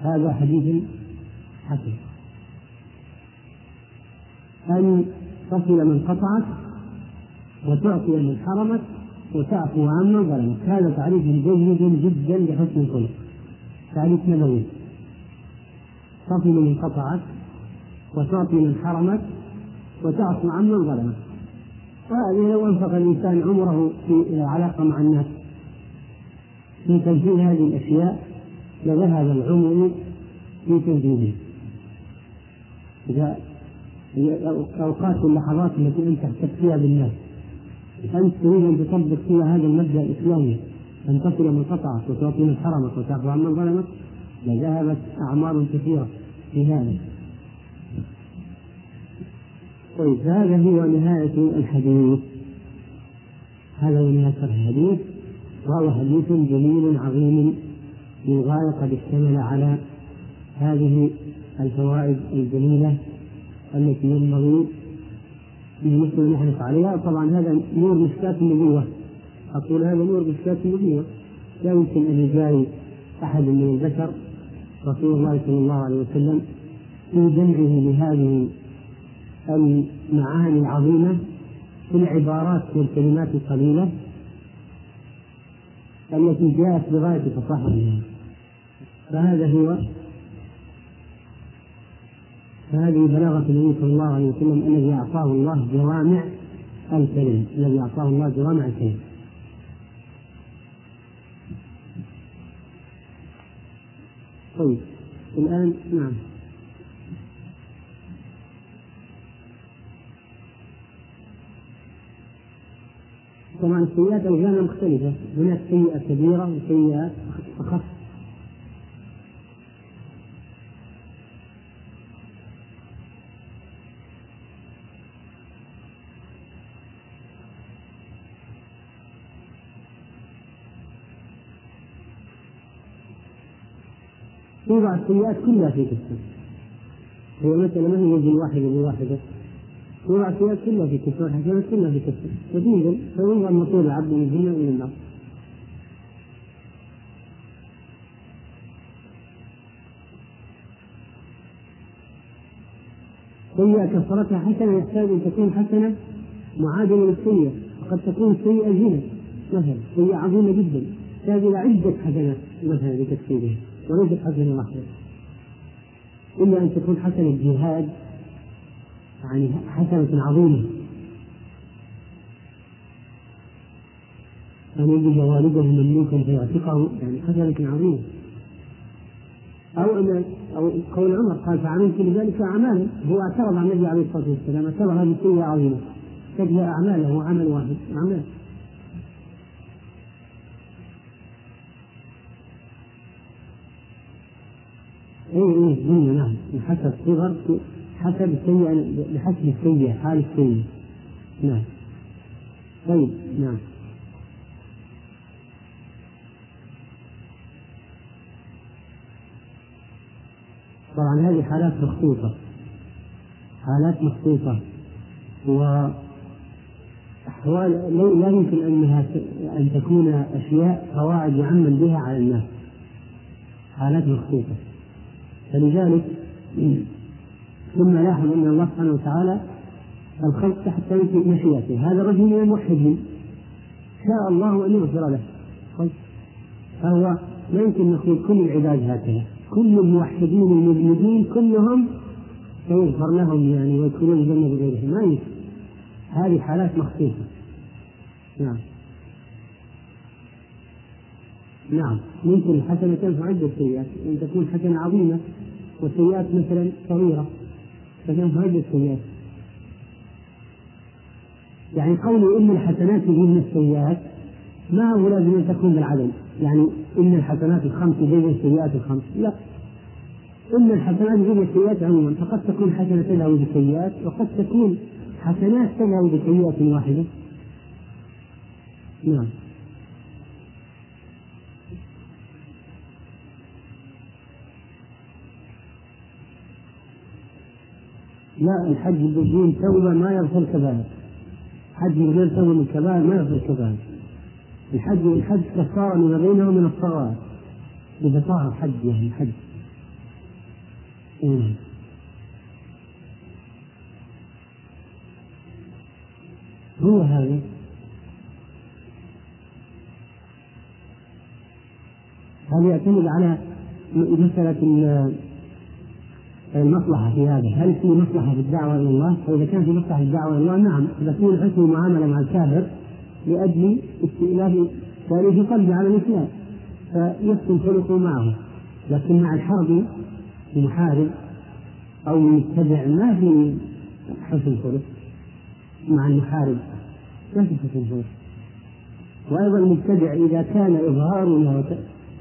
هذا حديث حسن. أن تصل من قطعك وتعطي من حرمك وتعفو عمن ظلمك هذا تعريف جيد جدا لحسن الخلق تعريف نبوي. تصل من قطعك وتعطي من حرمك وتعفو عمن ظلمك وهذه لو أنفق الإنسان عمره في العلاقه مع الناس في تنفيذ هذه الأشياء لذهب العمر في تنفيذه إذا الأوقات واللحظات التي أنت تحتك فيها بالناس. أنت تريد أن تطبق فيها هذا المبدأ الإسلامي. أن تصل من قطعك وتعطي من حرمك وتعفو عمن ظلمك. لذهبت أعمار كثيرة في هذا. طيب هذا هو نهاية الحديث. هذا هو نهاية الحديث. وهو حديث جميل عظيم. للغاية قد اشتمل على هذه الفوائد الجميلة التي ينبغي للمسلم يحرص عليها. طبعا هذا نور مشكاة النبوة. أقول هذا نور مشكاة النبوة. لا يمكن أن يجاري أحد من البشر رسول الله صلى الله عليه وسلم في جمعه لهذه المعاني العظيمة في العبارات والكلمات القليلة. التي جاءت بغاية فصاحتها. فهذا هو فهذه بلاغة النبي صلى الله عليه وسلم الذي أعطاه الله جوامع الكلم الذي أعطاه الله جوامع الكلم. طيب الآن نعم. طبعا السيئات أوزانها مختلفة. هناك سيئة كبيرة وسيئة أخف توضع السيئات كلها في كفة هي مثلا ما هي يجي الواحدة بواحدة توضع السيئات كلها في كفة والحسنات كلها في كفة فتنزل فينظر مطول العبد من الجنة إلى النار. سيئة كفرتها حسنة يحتاج أن تكون حسنة معادلة للسيئة وقد تكون سيئة زنا مثلا سيئة عظيمة جدا. تحتاج إلى عدة حسنات مثلا لتكفيرها وليست حسنة واحدة. إلا أن تكون حسنة جهاد يعني حسنة عظيمة أن يجد والده مملوكا فيعتقه يعني حسنة عظيمة أو أن أو قول عمر قال فعملت لذلك أعمالا هو اعترض على النبي عليه الصلاة والسلام اعتبر هذه سيئة عظيمة تجزى أعماله عمل واحد أعمال اي اي نعم حسب صغر حسب السيء بحسب السيء حال السيء نعم. طيب نعم. طبعا هذه حالات مخصوصة. حالات مخصوصة. و أحوال لا يمكن أنها أن تكون أشياء قواعد يعمل بها على الناس. حالات مخصوصة. فلذلك ثم لاحظ ان الله سبحانه وتعالى الخلق تحت مشيئته هذا رجل من الموحدين. شاء الله أن يغفر له. طيب. فهو لا يمكن نقول كل العباد هكذا. كل الموحدين المذنبين كلهم سيغفر لهم يعني ويدخلون الجنة بغيرهم. ما يمكن. هذه حالات مخصوصه نعم. نعم. ممكن الحسنة تنفع عدة سيئات. أن تكون حسنة عظيمة وسيئات مثلا صغيرة فتنفع عدة سيئات يعني قول إن الحسنات من السيئات ما هو لازم أن تكون بالعدل؟ يعني إن الحسنات الخمس بين السيئات الخمس. لا. إن الحسنات بين السيئات عموما. فقد تكون حسنة تذهب بسيئات وقد تكون حسنات تذهب بسيئة واحدة. نعم. لا الحج بدون توبة ما يغفر الكبائر حج من غير توبة من الكبائر ما يغفر الكبائر الحج الحج كفارة لما بينه من الصغائر إذا صار الحج يعني الحج. إيه. هو هذا. هل يعتمد على مسألة المصلحة في هذا هل في مصلحة في الدعوة إلى الله؟ فإذا كان في مصلحة في الدعوة إلى الله نعم. تكون حسن المعاملة مع الكافر لأجل استئلاف تاريخ قلبه على الإسلام فيحسن خلقه معه. لكن مع الحرب المحارب أو المتبع ما في حسن خلق مع المحارب ما في حسن خلق وأيضا المبتدع إذا كان إظهارنا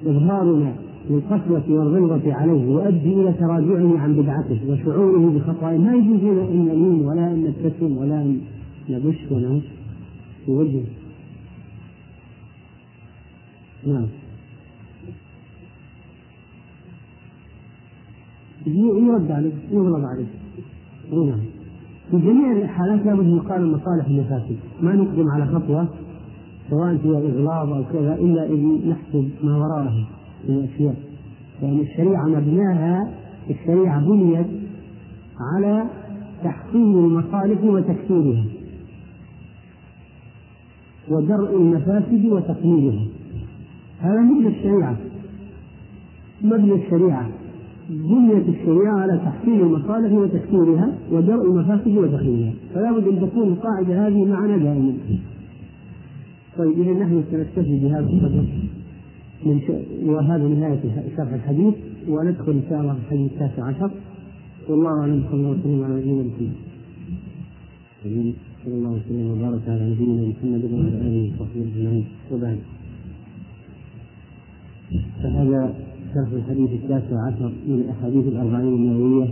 إظهارنا للقسوة والغلظة عليه يؤدي إلى تراجعه عن بدعته وشعوره بخطأه. ما يجوز لنا أن نلين ولا أن نبتسم ولا أن نبش ونهش في وجهه. نعم. يرد عليه يغلظ عليه نعم. في جميع الحالات لابد من يقال المصالح المفاسد ما نقدم على خطوة سواء في الإغلاظ أو كذا إلا إذ نحسب ما وراءه. من الأشياء يعني الشريعة مبناها الشريعة بنيت على تحصيل المصالح وتكثيرها ودرء المفاسد وتقليلها. هذا مبنى الشريعة. مبنى الشريعة. بنيت الشريعة على تحصيل المصالح وتكثيرها ودرء المفاسد وتقليلها. فلا بد أن تكون القاعدة هذه معنا دائما. طيب إذا نحن سنكتفي بهذا القدر. من. وهذا نهاية شرح الحديث وندخل إن شاء الله في الحديث التاسع عشر. والله أعلم صلى الله وسلم على نبينا محمد. صلى الله وسلم وبارك على نبينا محمد وعلى آله وصحبه أجمعين. وبعد. فهذا شرح الحديث التاسع عشر من الأحاديث الأربعين النووية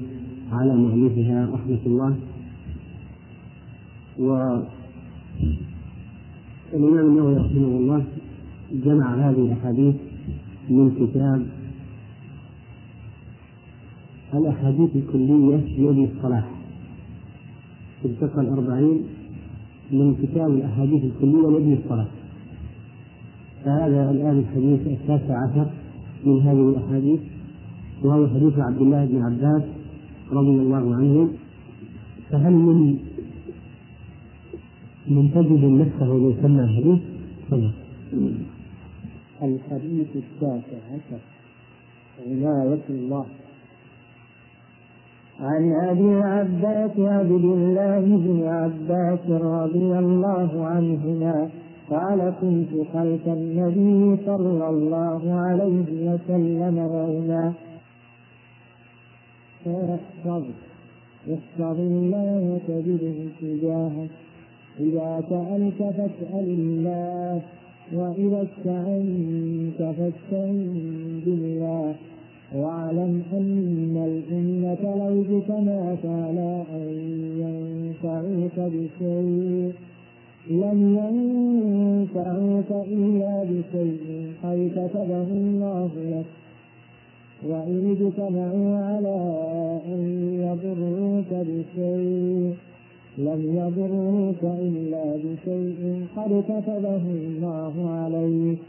على مؤلفها رحمة الله. و الإمام النووي رحمه الله جمع هذه الأحاديث من كتاب الأحاديث الكلية لأبي الصلاح التقى الأربعين من كتاب الأحاديث الكلية لابن الصلاح فهذا الآن الحديث التاسع عشر من هذه الأحاديث وهو حديث عبد الله بن عباس رضي الله عنه فهل من من تجد نفسه ليسمى حديث؟ تفضل. الحديث التاسع عشر عناية الله. عن أبي عباس عبد الله بن عباس رضي الله عنهما قال كنت خلف النبي صلى الله عليه وسلم وهما فاحفظ احفظ الله تجده تجاهك إذا سألت فاسأل الله. وإذا استعنت فاستعن بالله. واعلم أن الأمة لو اجتمعت على أن ينفعوك بشيء. لم ينفعوك إلا بشيء. قد كتبه الله لك. وإن اجتمعوا على أن يضروك بشيء. لم يضروك إلا بشيء قد كتبه الله عليك.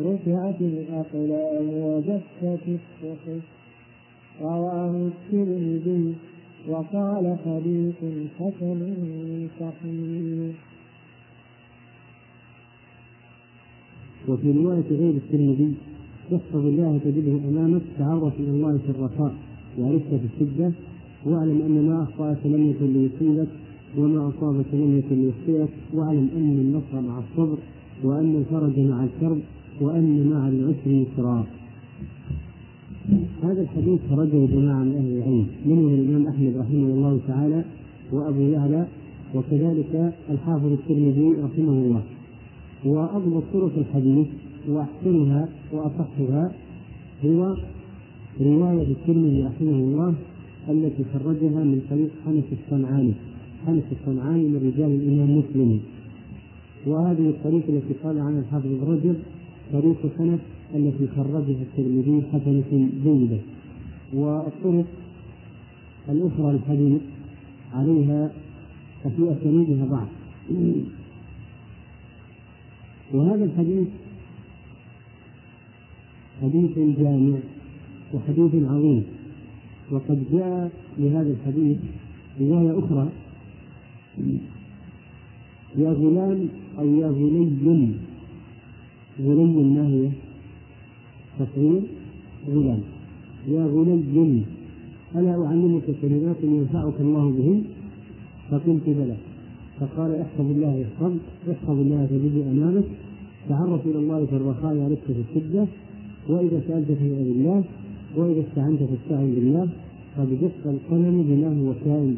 رفعت الأقلام وجفت الصحف. رواه الترمذي وقال حديث حسن صحيح. وفي رواية غير الترمذي احفظ الله تجده أمامك تعرف إلى الله في الرخاء وعرفت في الشدة واعلم أن ما أخطأك لم يكن ليصيبك وما أصابك لم يكن ليخطئك واعلم أن النصر مع الصبر وأن الفرج مع الكرب وأن مع العسر يسرا. هذا الحديث خرجه جماعة من أهل العلم منهم الإمام أحمد رحمه الله تعالى وأبو يعلى وكذلك الحافظ الترمذي رحمه الله. وأضبط طرق الحديث وأحسنها وأصحها هو رواية الترمذي رحمه الله التي خرجها من طريق حنف الصنعاني حنف الصنعاني من رجال الإمام مسلم. وهذه الطريقة التي قال عنها الحافظ ابن رجب طريق حنف التي خرجها الترمذي حسنة جيدة. والطرق الأخرى الحديث عليها ففي أسانيدها ضعف وهذا الحديث حديث جامع وحديث عظيم. وقد جاء لهذا الحديث رواية أخرى يا غلام أو يا غلي. غلي ما هي؟ تصغير غلام. يا غلي. ألا أعلمك كلمات ينفعك الله بهن؟ فقلت بلى. فقال احفظ الله يحفظك احفظ الله تجد أمامك. تعرف إلى الله في الرخاء يعرفك في الشدة. وإذا سألت فاسأل الله وإذا استعنت فاستعن بالله قد جف القلم بما هو كائن.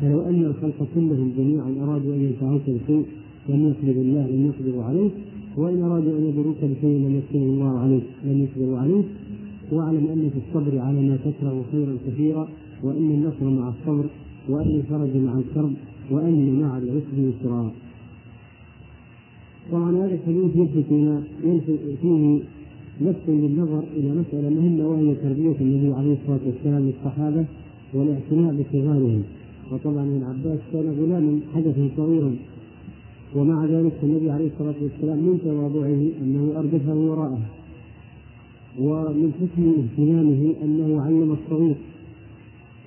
فلو أن الخلق كلهم جميعا أرادوا أن ينفعوك بشيء لم يقدر الله لم يقدروا عليه. وإن أرادوا أن يضروك بشيء لم يكتبه الله عليه لم يقدروا عليه واعلم أن في الصبر على ما تكره خيرا كثيرا وأن النصر مع الصبر وأن الفرج مع الكرب وأن مع العسر يسرا طبعا هذا الحديث يلفت فيه لفت بالنظر إلى مسألة مهمة وهي تربية النبي عليه الصلاة والسلام للصحابة والاعتناء بصغارهم وطبعا ابن عباس كان غلاما حدثا صغيرا. ومع ذلك النبي عليه الصلاة والسلام من تواضعه أنه أردفه وراءه. ومن حسن اهتمامه أنه علم الصغير.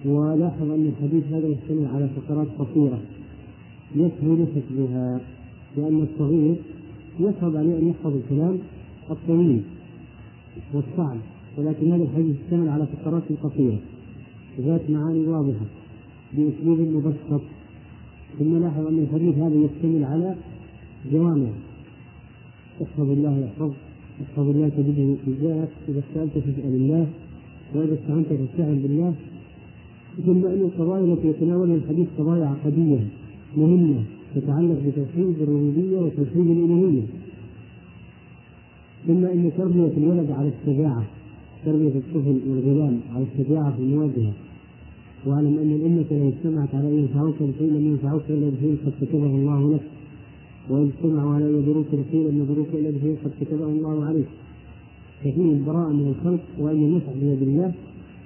ولاحظ أن الحديث هذا يشتمل على فقرات قصيرة. يسهل حفظها لأن الصغير يصعب عليه أن يحفظ الكلام الطويل والصعب. ولكن هذا الحديث يشتمل على فقرات قصيرة. ذات معاني واضحة. بأسلوب مبسط. ثم لاحظ أن الحديث هذا يشتمل على جوامع. احفظ الله يحفظ احفظ الله تجده تجاهك إذا سألت فاسأل الله وإذا استعنت فاستعن بالله. ثم أن القضايا التي يتناولها الحديث قضايا عقدية مهمة تتعلق بتوحيد الربوبية وتوحيد الألوهية ثم إن تربية الولد على الشجاعة تربية الطفل والغلام على الشجاعة في المواجهة. واعلم ان الامه لو اجتمعت على ان ينفعوك بشيء لم ينفعوك الا بشيء قد كتبه الله لك. وإن اجتمعوا على ان يضروك بشيء لم يضروك الا بشيء قد كتبه الله عليك. ففيه البراءة من الخلق وأن النفع بيد الله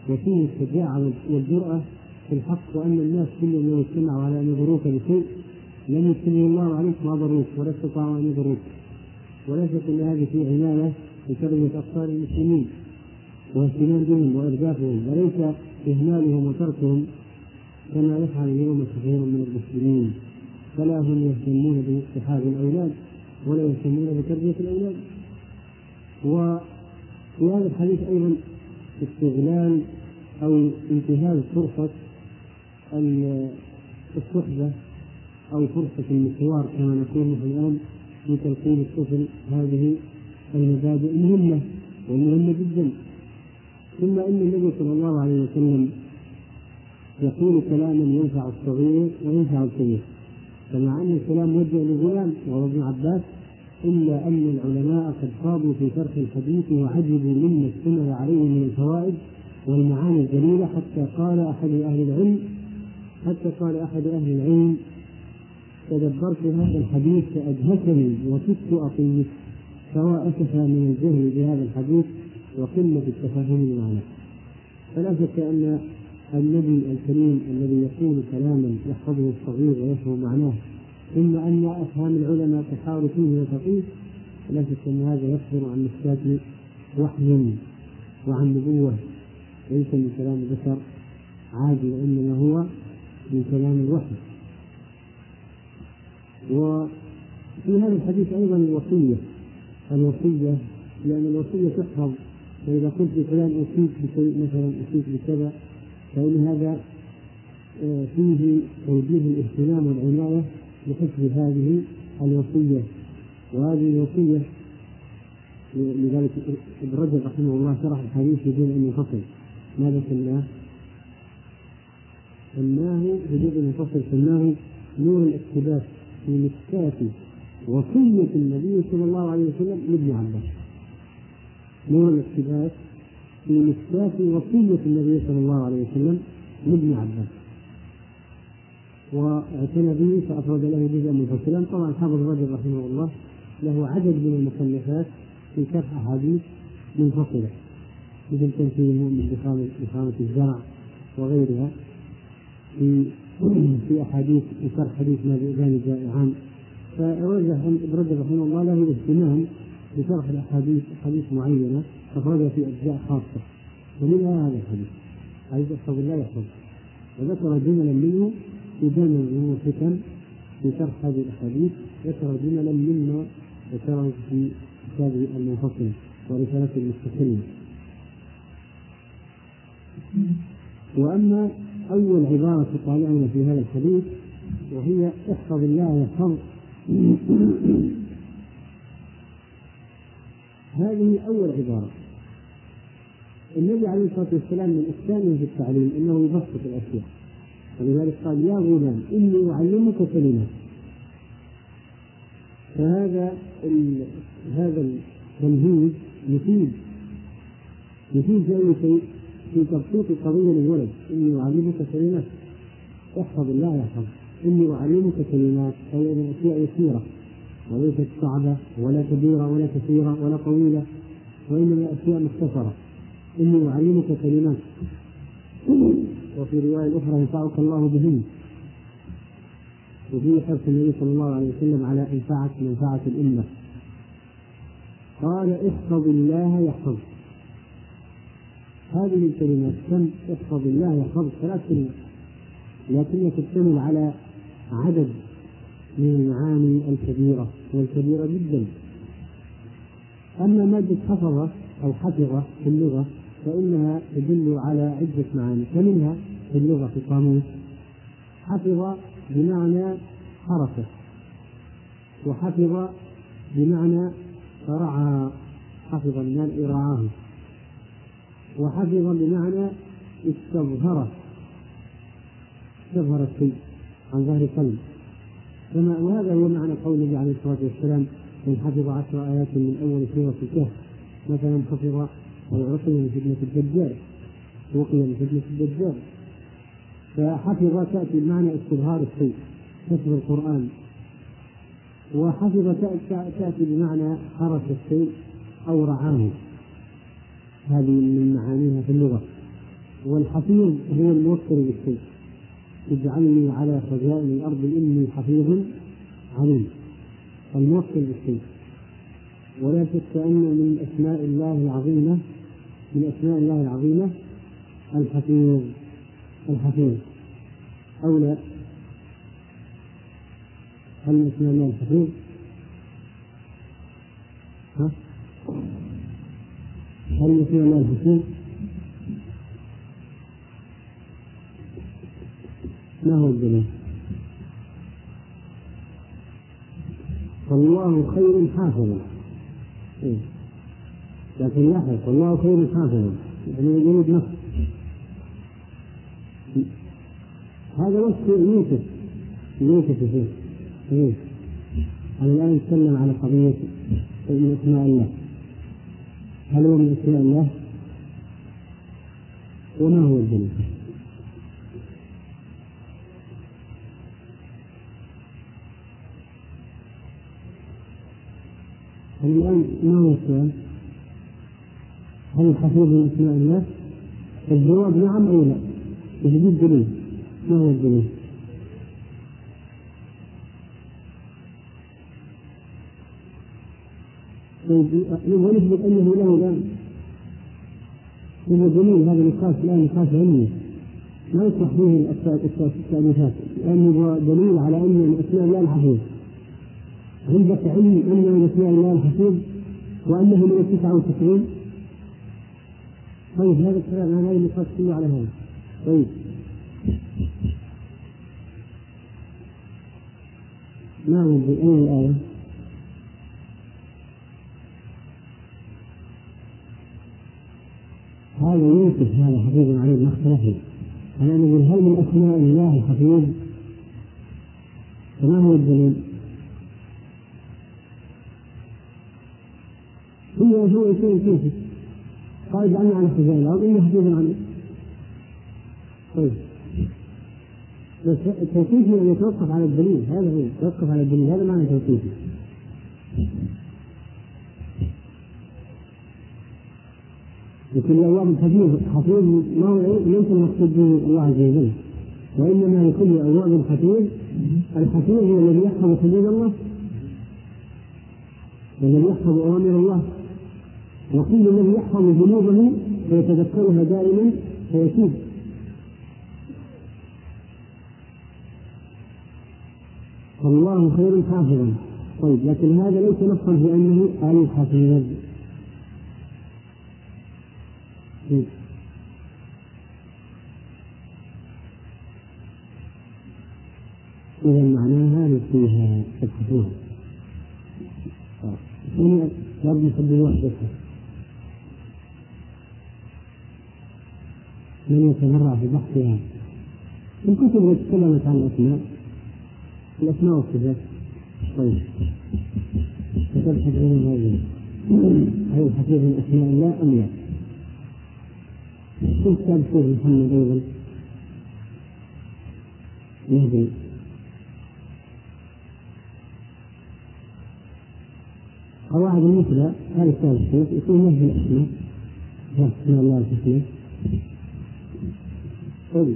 وفيه الشجاعة والجرأة في الحق وأن الناس كلهم لو اجتمعوا على أن يضروك بشيء لم يكتبه الله عليك ما ضروك ولا استطاعوا أن يضروك ولا شك ان هذه في عنايه بتربيه اطفال المسلمين. واهتمام بهم وارجافهم وليس اهمالهم وتركهم كما يفعل اليوم كثير من المسلمين. فلا هم يهتمون باصطحاب الأولاد ولا يهتمون بتربية الأولاد. وفي هذا الحديث أيضا استغلال أو انتهاز فرصة الصحبة أو فرصة المشوار كما نقول نحن الآن في تلقين الطفل. هذه المبادئ المهمة والمهمة جدا. ثم إن النبي صلى الله عليه وسلم يقول كلاما ينفع الصغير وينفع الكبير. فمع أن الكلام موجه لغلام وهو ابن عباس إلا أن العلماء قد خاضوا في شرح الحديث وعجبوا مما اشتمل عليه من الفوائد والمعاني الجليلة حتى قال أحد أهل العلم حتى قال أحد أهل العلم تدبرت هذا الحديث فأدهشني وكدت أطيب سواء أسف من الجهل بهذا الحديث وقلة التفاهم لمعناه فلا شك أن النبي الكريم الذي يقول كلاما يحفظه الصغير ويفهم معناه ثم أن أفهام العلماء تحار فيه وتقيس فلا شك أن هذا يخبر عن مشكاة وحي وعن نبوة. ليس من كلام البشر عادي وإنما هو من كلام الوحي. وفي هذا الحديث أيضا الوصية الوصية لأن الوصية تحفظ فإذا قلت لفلان أوصيك بشيء مثلا أوصيك بكذا فإن هذا آه، فيه توجيه الاهتمام والعناية بحفظ هذه الوصية. وهذه الوصية لذلك ابن رجب رحمه الله شرح الحديث بدون أن يفصل ماذا سماه؟ سماه بدون أن يفصل سماه نور الاقتباس في مشكاة وصية النبي صلى الله عليه وسلم لابن عباس. نور الاقتباس في مشكاة وصية النبي صلى الله عليه وسلم لابن عباس. وأعتنى به فأفرد له جزءا منفصلا طبعا حافظ رجب رحمه الله له عدد من المصنفات في شرح أحاديث منفصلة مثل تمثيل المؤمن بخامة الزرع وغيرها. في في أحاديث في شرح حديث ما بإذان الجائعان رجب رحمه الله له اهتمام بشرح الأحاديث أحاديث معينة أخرجها في أجزاء خاصة. ومنها هذا الحديث. حديث احفظ الله يحفظ وذكر جملا منه في جامع الأمور الحكم في شرح هذه الأحاديث. ذكر جملا مما ذكره في كتابه المنفصل ورسالته المستقلة وأما أول عبارة تطالعنا في هذا الحديث وهي احفظ الله يحفظ هذه أول عبارة. النبي عليه الصلاة والسلام من إحسانه في التعليم أنه يبسط الأشياء. ولذلك قال يا غلام إني أعلمك كلمات. فهذا هذا التمهيد يفيد يفيد في أي شيء في تبسيط القضية للولد. إني أعلمك كلمات. احفظ الله يحفظ. إني أعلمك كلمات. أي أشياء يسيرة. وليست صعبة ولا كبيرة ولا كثيرة ولا طويلة وإنما أشياء مختصرة. إني أعلمك كلمات. وفي رواية أخرى ينفعك الله بهن. وفي حرص النبي صلى الله عليه وسلم على إنفاعة منفعة الأمة. قال احفظ الله يحفظك. هذه الكلمات كم احفظ الله يحفظك؟ ثلاث كلمات. لكنها تشتمل على عدد من المعاني الكبيرة والكبيرة جدا. أما مادة حفظ أو حفظ في اللغة فإنها تدل على عدة معاني فمنها في اللغة في القاموس حفظ بمعنى حركة وحفظ بمعنى رعى حفظ المال رعاه وحفظ بمعنى استظهره استظهر الشيء عن ظهر قلب وهذا هو معنى قول النبي عليه الصلاة والسلام من حفظ عشر آيات من أول سورة الكهف مثلا حفظ أو عقل من فتنة الدجال وقي من فتنة الدجال. فحفظ تأتي بمعنى استظهار الشيء حفظ القرآن. وحفظ تأتي بمعنى حرس الشيء أو رعاه. هذه من معانيها في اللغة. والحفيظ هو الموكل بالشيء. اجعلني على خزائن الأرض إني حفيظ عليم الموكل بالشيء ولا شك أن من أسماء الله العظيمة من أسماء الله العظيمة الحفيظ الحفيظ أو لا هل من أسماء الله الحفيظ؟ ها؟ هل من أسماء الله الحفيظ؟ ما هو الدليل؟ فالله خير حافظا إيه؟ لكن لاحظ والله خير حافظا يعني يريد نص هذا وصف يوسف يوسف فيه إيه؟ أنا الآن نتكلم على قضية من أسماء الله هل هو من أسماء الله؟ وما هو الدليل؟ الآن ما هو السؤال؟ هل الحفيظ من أسماء الله؟ الجواب نعم أو لا؟ يجيب دليل ما هو الدليل؟ ونثبت أنه له لا هو دليل هذا النقاش لا نقاش علمي ما يصلح فيه التأليفات لأنه دليل على أن من أسماء الله الحفيظ عندك علم أن من أسماء الله الحفيظ وأنه من التسعة وتسعين. طيب هذا الكلام هذا النقاش كله على هذا؟ طيب. ما ندري أي الآية؟ هذا يوسف هذا حفيظ عليه ما اختلفنا. أنا نقول هل من أسماء الله الحفيظ؟ فما هو الدليل؟ هو هو شيء كيفي قال اجعلنا على خزائن الأرض إنه حفيظ عنه طيب. بس توقيفي أن يتوقف على الدليل. هذا هو. يتوقف على الدليل. هذا معنى توقيفي لكن الأواب الحفيظ حفيظ ما هو ليس المقصود به الله عز وجل. وإنما يكون الأواب الحفيظ الحفيظ هو الذي يحفظ حدود الله. والذي يحفظ أوامر الله. وقيل الذي يحفظ ذنوبه ويتذكرها دائما فيتوب. فالله خير حافظا. طيب لكن هذا ليس نصا في أنه الحفيظ إذا معناها نسيها تبحثون هنا لابد نحدد من يتبرع في بحثها. الكتب التي تكلمت عن الأسماء الأسماء والصفات. طيب. فتبحث عن هذه هل الحفيظ من أسماء الله أم لا؟ في كتاب شيخ محمد أيضا؟ يهدي قواعد المثلى هذا كتاب الشيخ يكون نهج الأسماء. الله الحسنى طيب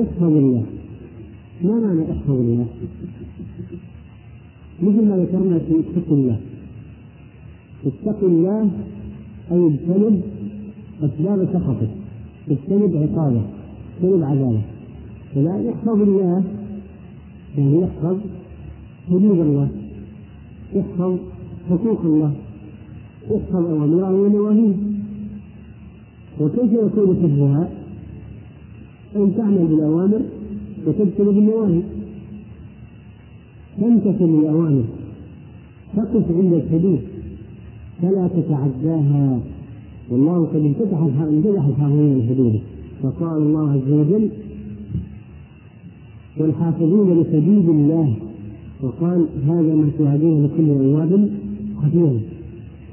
احفظ الله ما معنى احفظ الله؟ مثل ما ذكرنا في اتق الله. اتق الله أي اجتنب أسباب سخطه اجتنب عقابه اجتنب عذابه. فلا يحفظ الله يعني يحفظ حدود الله. يحفظ حقوق الله. يحفظ أوامره ونواهيه وكيف يكون حفظها؟ أن تعمل بالأوامر وتجتنب النواهي تمتثل الأوامر تقف عند الحدود فلا تتعداها. والله قد انفتح انفتح الحافظين لحدوده فقال الله عز وجل والحافظين لحدود الله. وقال هذا ما توعدون لكل أواب حفيظ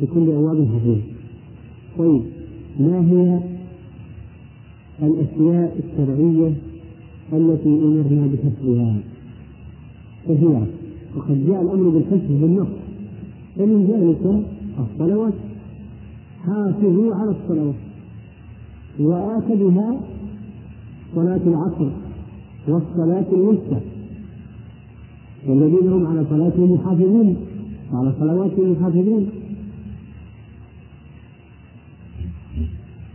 لكل أواب حفيظ طيب. ما هي الأشياء الشرعية التي أمرنا بحفظها؟ كثيرة وقد جاء الأمر بالحفظ بالنص ومن ذلك الصلوات. حافظوا على الصلوات. وآكدها صلاة العصر والصلاة الوسطى. والذين هم على صلاتهم يحافظون وعلى صلواتهم يحافظون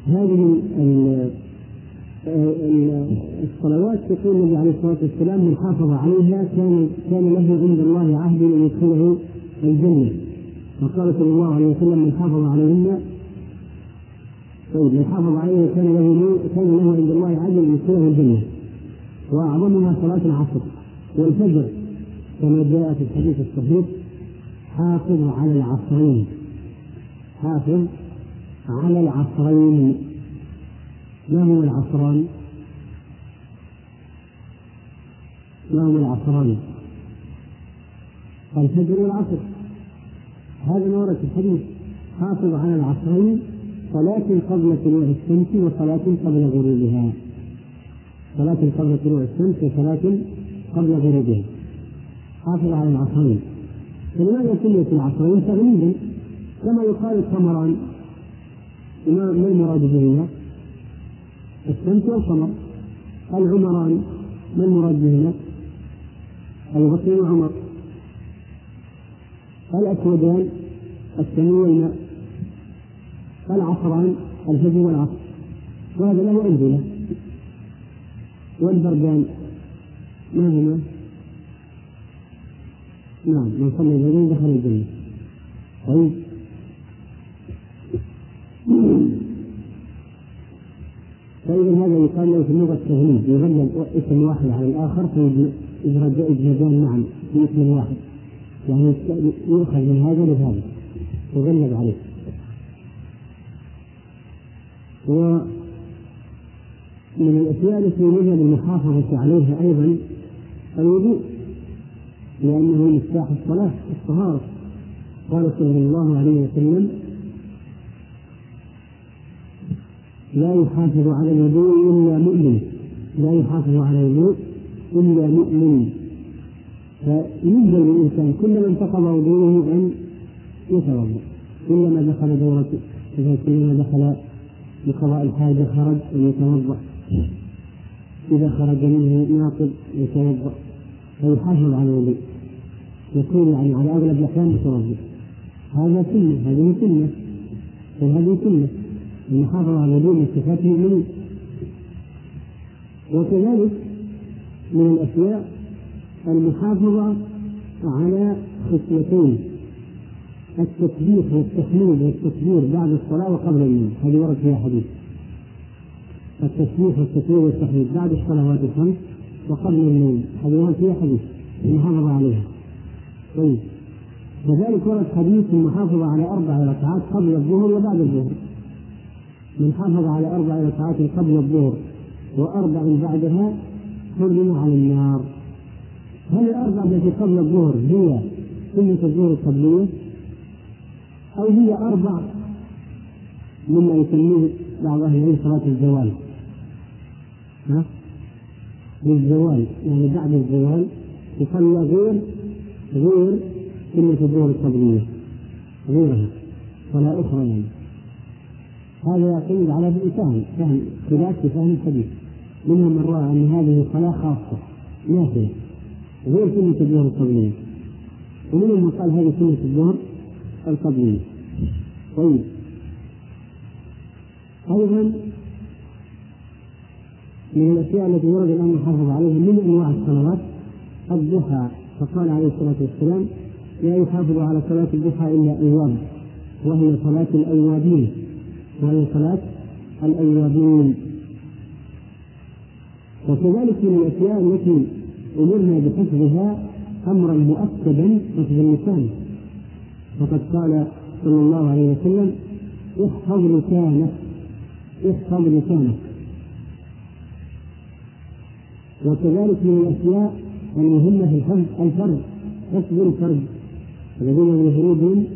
هذه الصلوات يقول النبي عليه الصلاة والسلام من حافظ عليها كان كان له عند الله عهد ان يدخله الجنة. وقال صلى الله عليه وسلم من حافظ عليهن. طيب من حافظ عليها كان له كان له عند الله عهد ان يدخله الجنة. وأعظمها صلاة العصر والفجر كما جاء في الحديث الصحيح حافظ على العصرين. حافظ على العصرين. ما هو العصران؟ ما هو العصران؟ الفجر والعصر. هذا ما ورد في الحديث. حافظ على العصرين صلاة قبل طلوع الشمس وصلاة قبل غروبها. صلاة قبل طلوع الشمس وصلاة قبل غروبها. حافظ على العصرين. فلماذا سميت العصرين تغليبا كما يقال القمران ما المراد بهما؟ الشمس والقمر. العمران ما المراد بهما؟ أبو بكر وعمر الأسودان والماء. العصران الفجر والعصر. وهذا له أمثلة والبردان ما هما؟ نعم من صلى الفجر دخل الجنة. طيب. فإذا هذا يقال له في اللغة التغليب يغلب اسم واحد على الآخر فيدمجان معا في اسم واحد. يعني يؤخذ من هذا لهذا يغلب عليه. ومن الأشياء التي يجب المحافظة عليها أيضا الوضوء لأنه مفتاح الصلاة الطهارة. قال صلى الله عليه وسلم لا يحافظ على الوضوء إلا مؤمن. لا يحافظ على الوضوء إلا مؤمن. فيلزم الإنسان كلما انتقض وضوءه أن يتوضأ. كلما دخل دورة كلما دخل لقضاء الحاجة خرج أن يتوضأ. إذا خرج منه ناقض يتوضأ. فيحافظ على الوضوء. يكون يعني على أغلب الأحيان متوضأ هذا سنة هذه سنة. وهذه سنة. المحافظة على من صفات المؤمنين وكذلك من الأشياء المحافظة على خصلتين التسبيح والتحميد والتكبير بعد الصلاة وقبل النوم هذه ورد فيها حديث. التسبيح والتكبير والتحميد بعد الصلوات الخمس وقبل النوم هذه ورد فيها حديث المحافظة عليها. طيب كذلك ورد حديث المحافظة على أربع ركعات قبل الظهر وبعد الظهر. من حافظ على أربع ركعات قبل الظهر وأربع بعدها حرم على النار. هل الأربع التي قبل الظهر هي سنة الظهر القبلية أو هي أربع مما يسميه بعض أهل العلم صلاة الزوال؟ ها؟ للزوال يعني بعد الزوال يصلى غير غير سنة الظهر القبلية غيرها صلاة أخرى يعني. هذا يعتمد على الإنسان فهم خلاف في فهم الحديث منهم من رأى أن هذه صلاة خاصة نافلة غير سنة الظهر القبلية. ومنهم من قال هذه سنة الظهر القبلية. طيب. أيضا من الأشياء التي ورد الآن يحافظ عليها من أنواع الصلوات؟ الضحى فقال عليه الصلاة والسلام لا يحافظ على صلاة الضحى إلا أيام وهي صلاة الأوابين وهي صلاة الأوابين وكذلك من الأشياء التي أمرنا بحفظها أمرا مؤكدا حفظ اللسان. فقد قال صلى الله عليه وسلم احفظ لسانك احفظ لسانك. وكذلك من الأشياء المهمة في الحفظ الفرد حفظ الفرد الذين من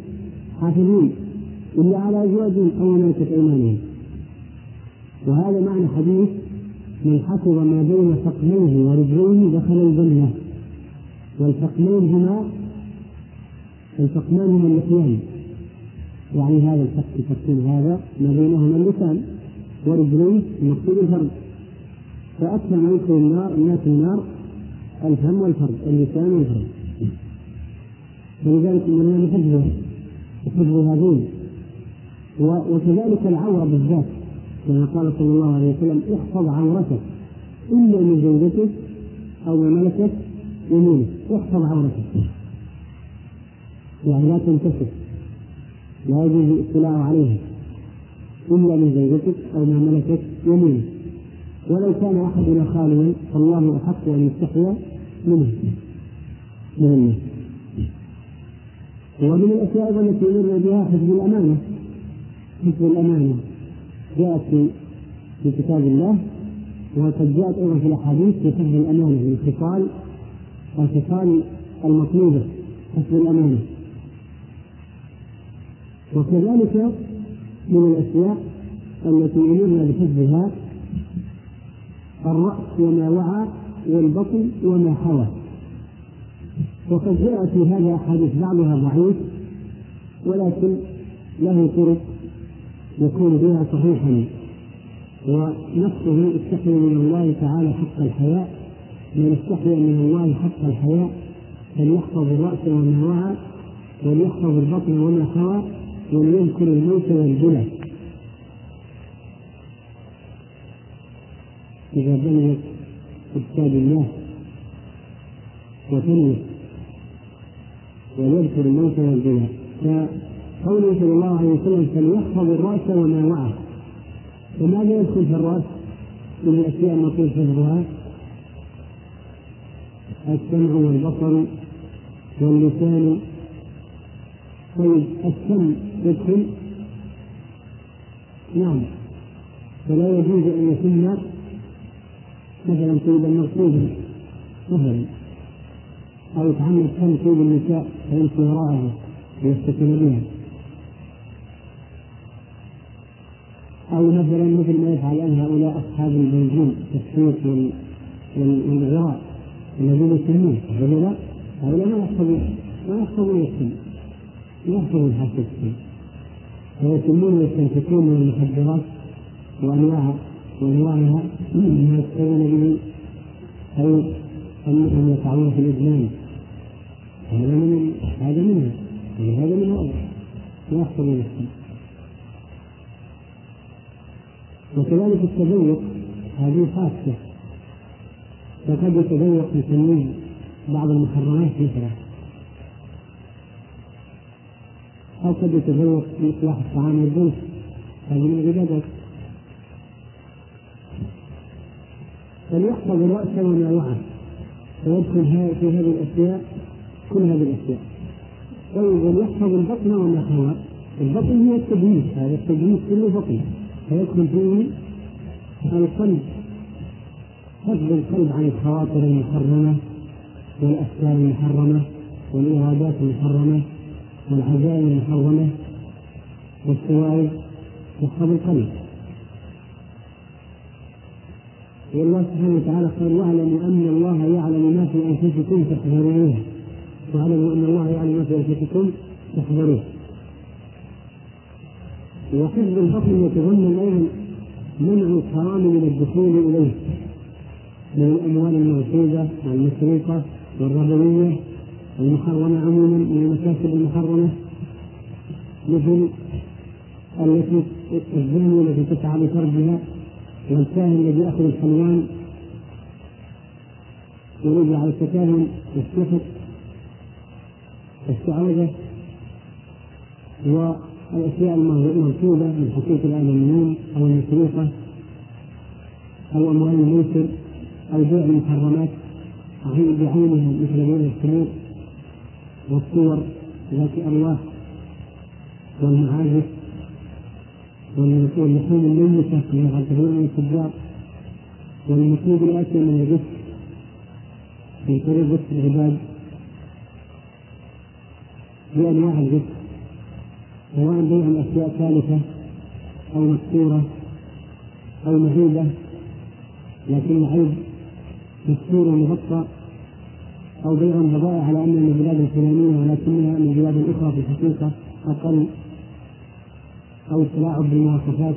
حافظون إلا على أزواجهم أو ملكت أيمانهم. وهذا معنى حديث من حفظ ما بين فقميه ورجليه دخل الجنة. والفقمين هما الفقمان هما اللحيان يعني هذا الفك تفصيل هذا ما بينهما اللسان ورجليه المقصود الفرد. فأكثر ما يدخل النار الناس النار الفم والفرد اللسان والفرد. فلذلك أمرنا بحفظه بحفظ هذين وكذلك العورة بالذات كما قال صلى الله عليه وسلم احفظ عورتك. إلا من زوجتك أو ما ملكت يمينك. احفظ عورتك. يعني لا تنتشر لا يجوز الاطلاع عليها. إلا من زوجتك أو ما ملكت يمينك. ولو كان أحدنا خاليا فالله أحق أن يستحيا منه. من الناس ومن الأشياء أيضا التي أمرنا بها حفظ الأمانة. حفظ الأمانة جاءت في كتاب الله وقد جاءت أيضا في الأحاديث في حفظ الأمانة من الخصال الخصال المطلوبة. حفظ الأمانة وكذلك من الأشياء التي أمرنا بحفظها الرأس وما وعى والبطن وما حوى. وقد جاء في هذا أحاديث بعضها ضعيف ولكن له طرق يكون بها صحيحا. ونفسه استحيا من الله تعالى حق الحياء. من استحيا من الله حق الحياء. فليحفظ الرأس وما وعى. وليحفظ البطن وما خوى وليذكر الموت والجلى إذا بنيت كتاب الله وتنمت وليذكر الموت والجلى فقوله صلى الله عليه وسلم فليحفظ الرأس وما وعى. فماذا يدخل في الرأس من الأشياء المطلوب حفظها السمع والبصر واللسان. طيب السمع يدخل؟ نعم. فلا يجوز أن يتم مثلا طيب المرصود مثلا. أو يتعمد كم طيب النساء فيمشي وراءها ويستكن بها. أو مثلا مثل ما يفعل الآن هؤلاء أصحاب البنزين التسويق والغراء الذين يسمون هؤلاء هؤلاء ما يحفظون ما يحفظون السن ما يحفظون حاسة السن فيسمون ويستنفقون من المخدرات وأنواع وأنواعها ما يستوون به أو أنهم يقعون في الإدمان. هذا من هذا منها هذا من هذا ما يحفظون السن وكذلك التذوق هذه خاصة. فقد يتذوق في بعض المحرمات مثلا أو قد يتذوق في إصلاح الطعام والجنس. هذه من العبادات. فليحفظ الرأس وما وعى. فيدخل في هذه الأشياء كل هذه الأشياء. طيب وليحفظ البطن وما حوى البطن هو التجميد هذا التجميد كله بطن. فيدخل فيه القلب حفظ القلب عن الخواطر المحرمة والأفكار المحرمة والإرادات المحرمة والعزائم المحرمة والشوائب يحفظ القلب. والله سبحانه وتعالى قال واعلموا أن الله يعلم ما في أنفسكم تحذرونه واعلموا أن الله يعلم ما في أنفسكم تحذروه وحفظ البطن يتضمن أيضا منع الحرام من الدخول إليه من الأموال المغصوبة والمسروقة والربوية المحرمة عموما من المكاسب المحرمة مثل التي الزانية التي تسعى لفرجها والكاهن الذي يأخذ الحلوان يريد على التكاهن والسحر والشعوذة والأشياء المركوبة من حقوق الآدميين أو المسروقة أو أموال الميسر أو بيع المحرمات بعينها مثل بيع الخمور والصور ذات أرواح والمعازف واللحوم الميتة من يعذبون التجار والمطلوب الآتي من الرزق في طريق رزق العباد بأنواع الرزق. سواء بيع الأشياء ثالثة أو مكسورة أو مهيبة لكن العيب مستور ومغطى أو بيع البضائع على أنها من البلاد الفلانية ولكنها من بلاد أخرى في الحقيقة أقل أو التلاعب بالمواصفات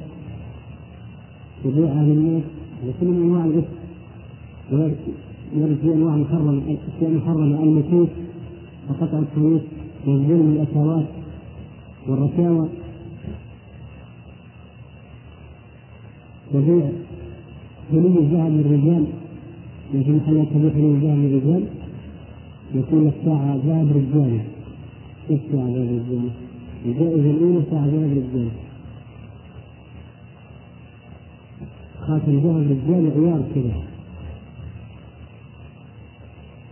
وبيعها للناس وكل من أنواع الغش يرد في أنواع محرمة أشياء محرمة المكوس وقطع الكويس والظلم الأثوات والرشاوى وبيع حلي الذهب للرجال. محلات تبيع حلي الذهب للرجال؟ يكون الساعة ذهب رجالي كيف ساعة ذهب رجالي؟ الجائزة الأولى ساعة ذهب رجالي خاتم ذهب رجالي عيار كذا.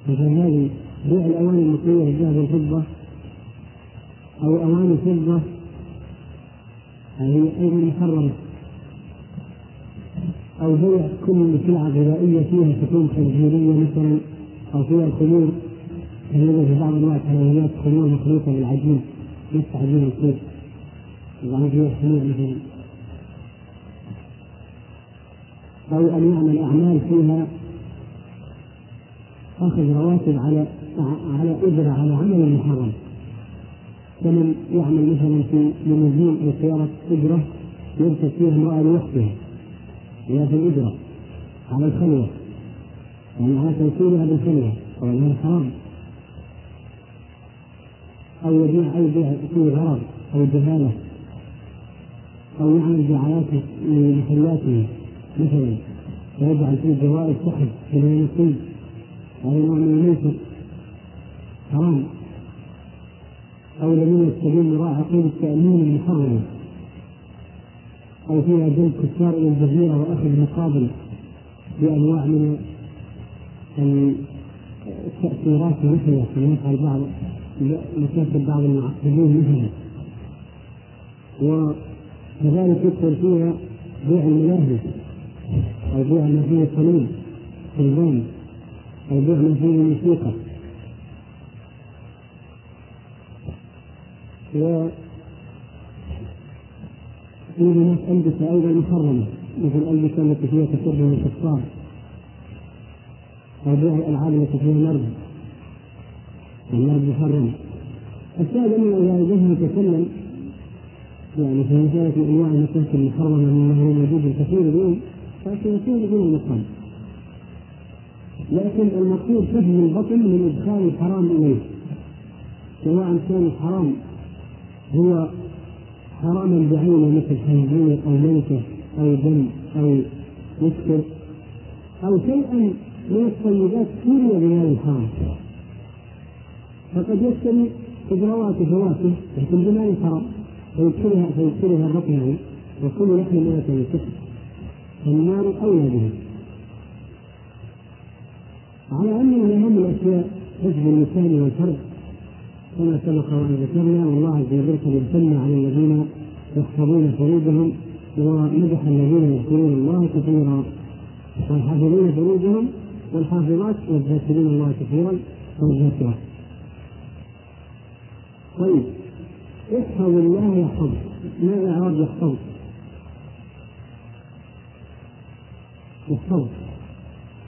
مثل هذه بيع الأواني المطوية الذهب والفضة. أو أواني فضة هذه أيضا محرمة أو بيع كل سلعة غذائية فيها شحوم خنزيرية مثلا أو فيها الخمور كما في بعض أنواع الحلويات خمور مخلوطة بالعجين نفس عجين الكيك وبعدين فيها خمور مثلا. أو أن يعمل أعمال فيها أخذ رواتب على على أجرة على عمل محرم. كمن يعمل مثلا في ليموزين أو سيارة أجرة يركب فيها امرأة لوحدها هي في الأجرة على الخلوة. يعني على توصيلها بالخلوة وهذا حرام. أو يبيع أي بيع فيه غرض أو جهالة. أو يعمل دعايات لمحلاته مثلا ويجعل فيه جوائز سحب في اليمين هذا نوع من الميسر حرام. أو الذين يستجيبون وراء عقيدة التأمين المحرمة أو فيها جلب كفار إلى الجزيرة وأخذ مقابل بأنواع من التأثيرات مثلها كما يفعل بعض مكاتب بعض المعقدين مثلها وكذلك يدخل فيها بيع الملاهي أو بيع ما فيه صليب صلبان أو بيع ما فيه موسيقى. و هناك ألبسة أيضا محرمة مثل الألبسة التي فيها تشبه الكفار. أو بيع الألعاب التي فيها نرد النرد محرم. الشاهد أنه إذا يتكلم. يعني في مسألة أنواع النكاح المحرمة مما هو موجود الكثير اليوم فسيكون بدون النقاب لكن المقصود فهم البطن من إدخال الحرام إليه. سواء كان الحرام هو حراما بعينه مثل خنزير أو ميتة أو دم أو مسكر أو شيئا من الطيبات سوريا بهذا الحرام فقد يشتري خضروات وفواكه لكن بمال حرام فيدخلها فيدخلها بطنه وكل لحم مئة من فالنار أولى به. على أن من أهم الأشياء حفظ اللسان والفرد كما سبق وأن ذكرنا والله عز وجل امتن على الذين يحفظون فروجهم ومدح الذين يذكرون الله كثيرا. والحافظين فروجهم والحافظات والذاكرين الله كثيرا والذاكرات. طيب احفظ الله يحفظك ما إعراب يحفظك يحفظك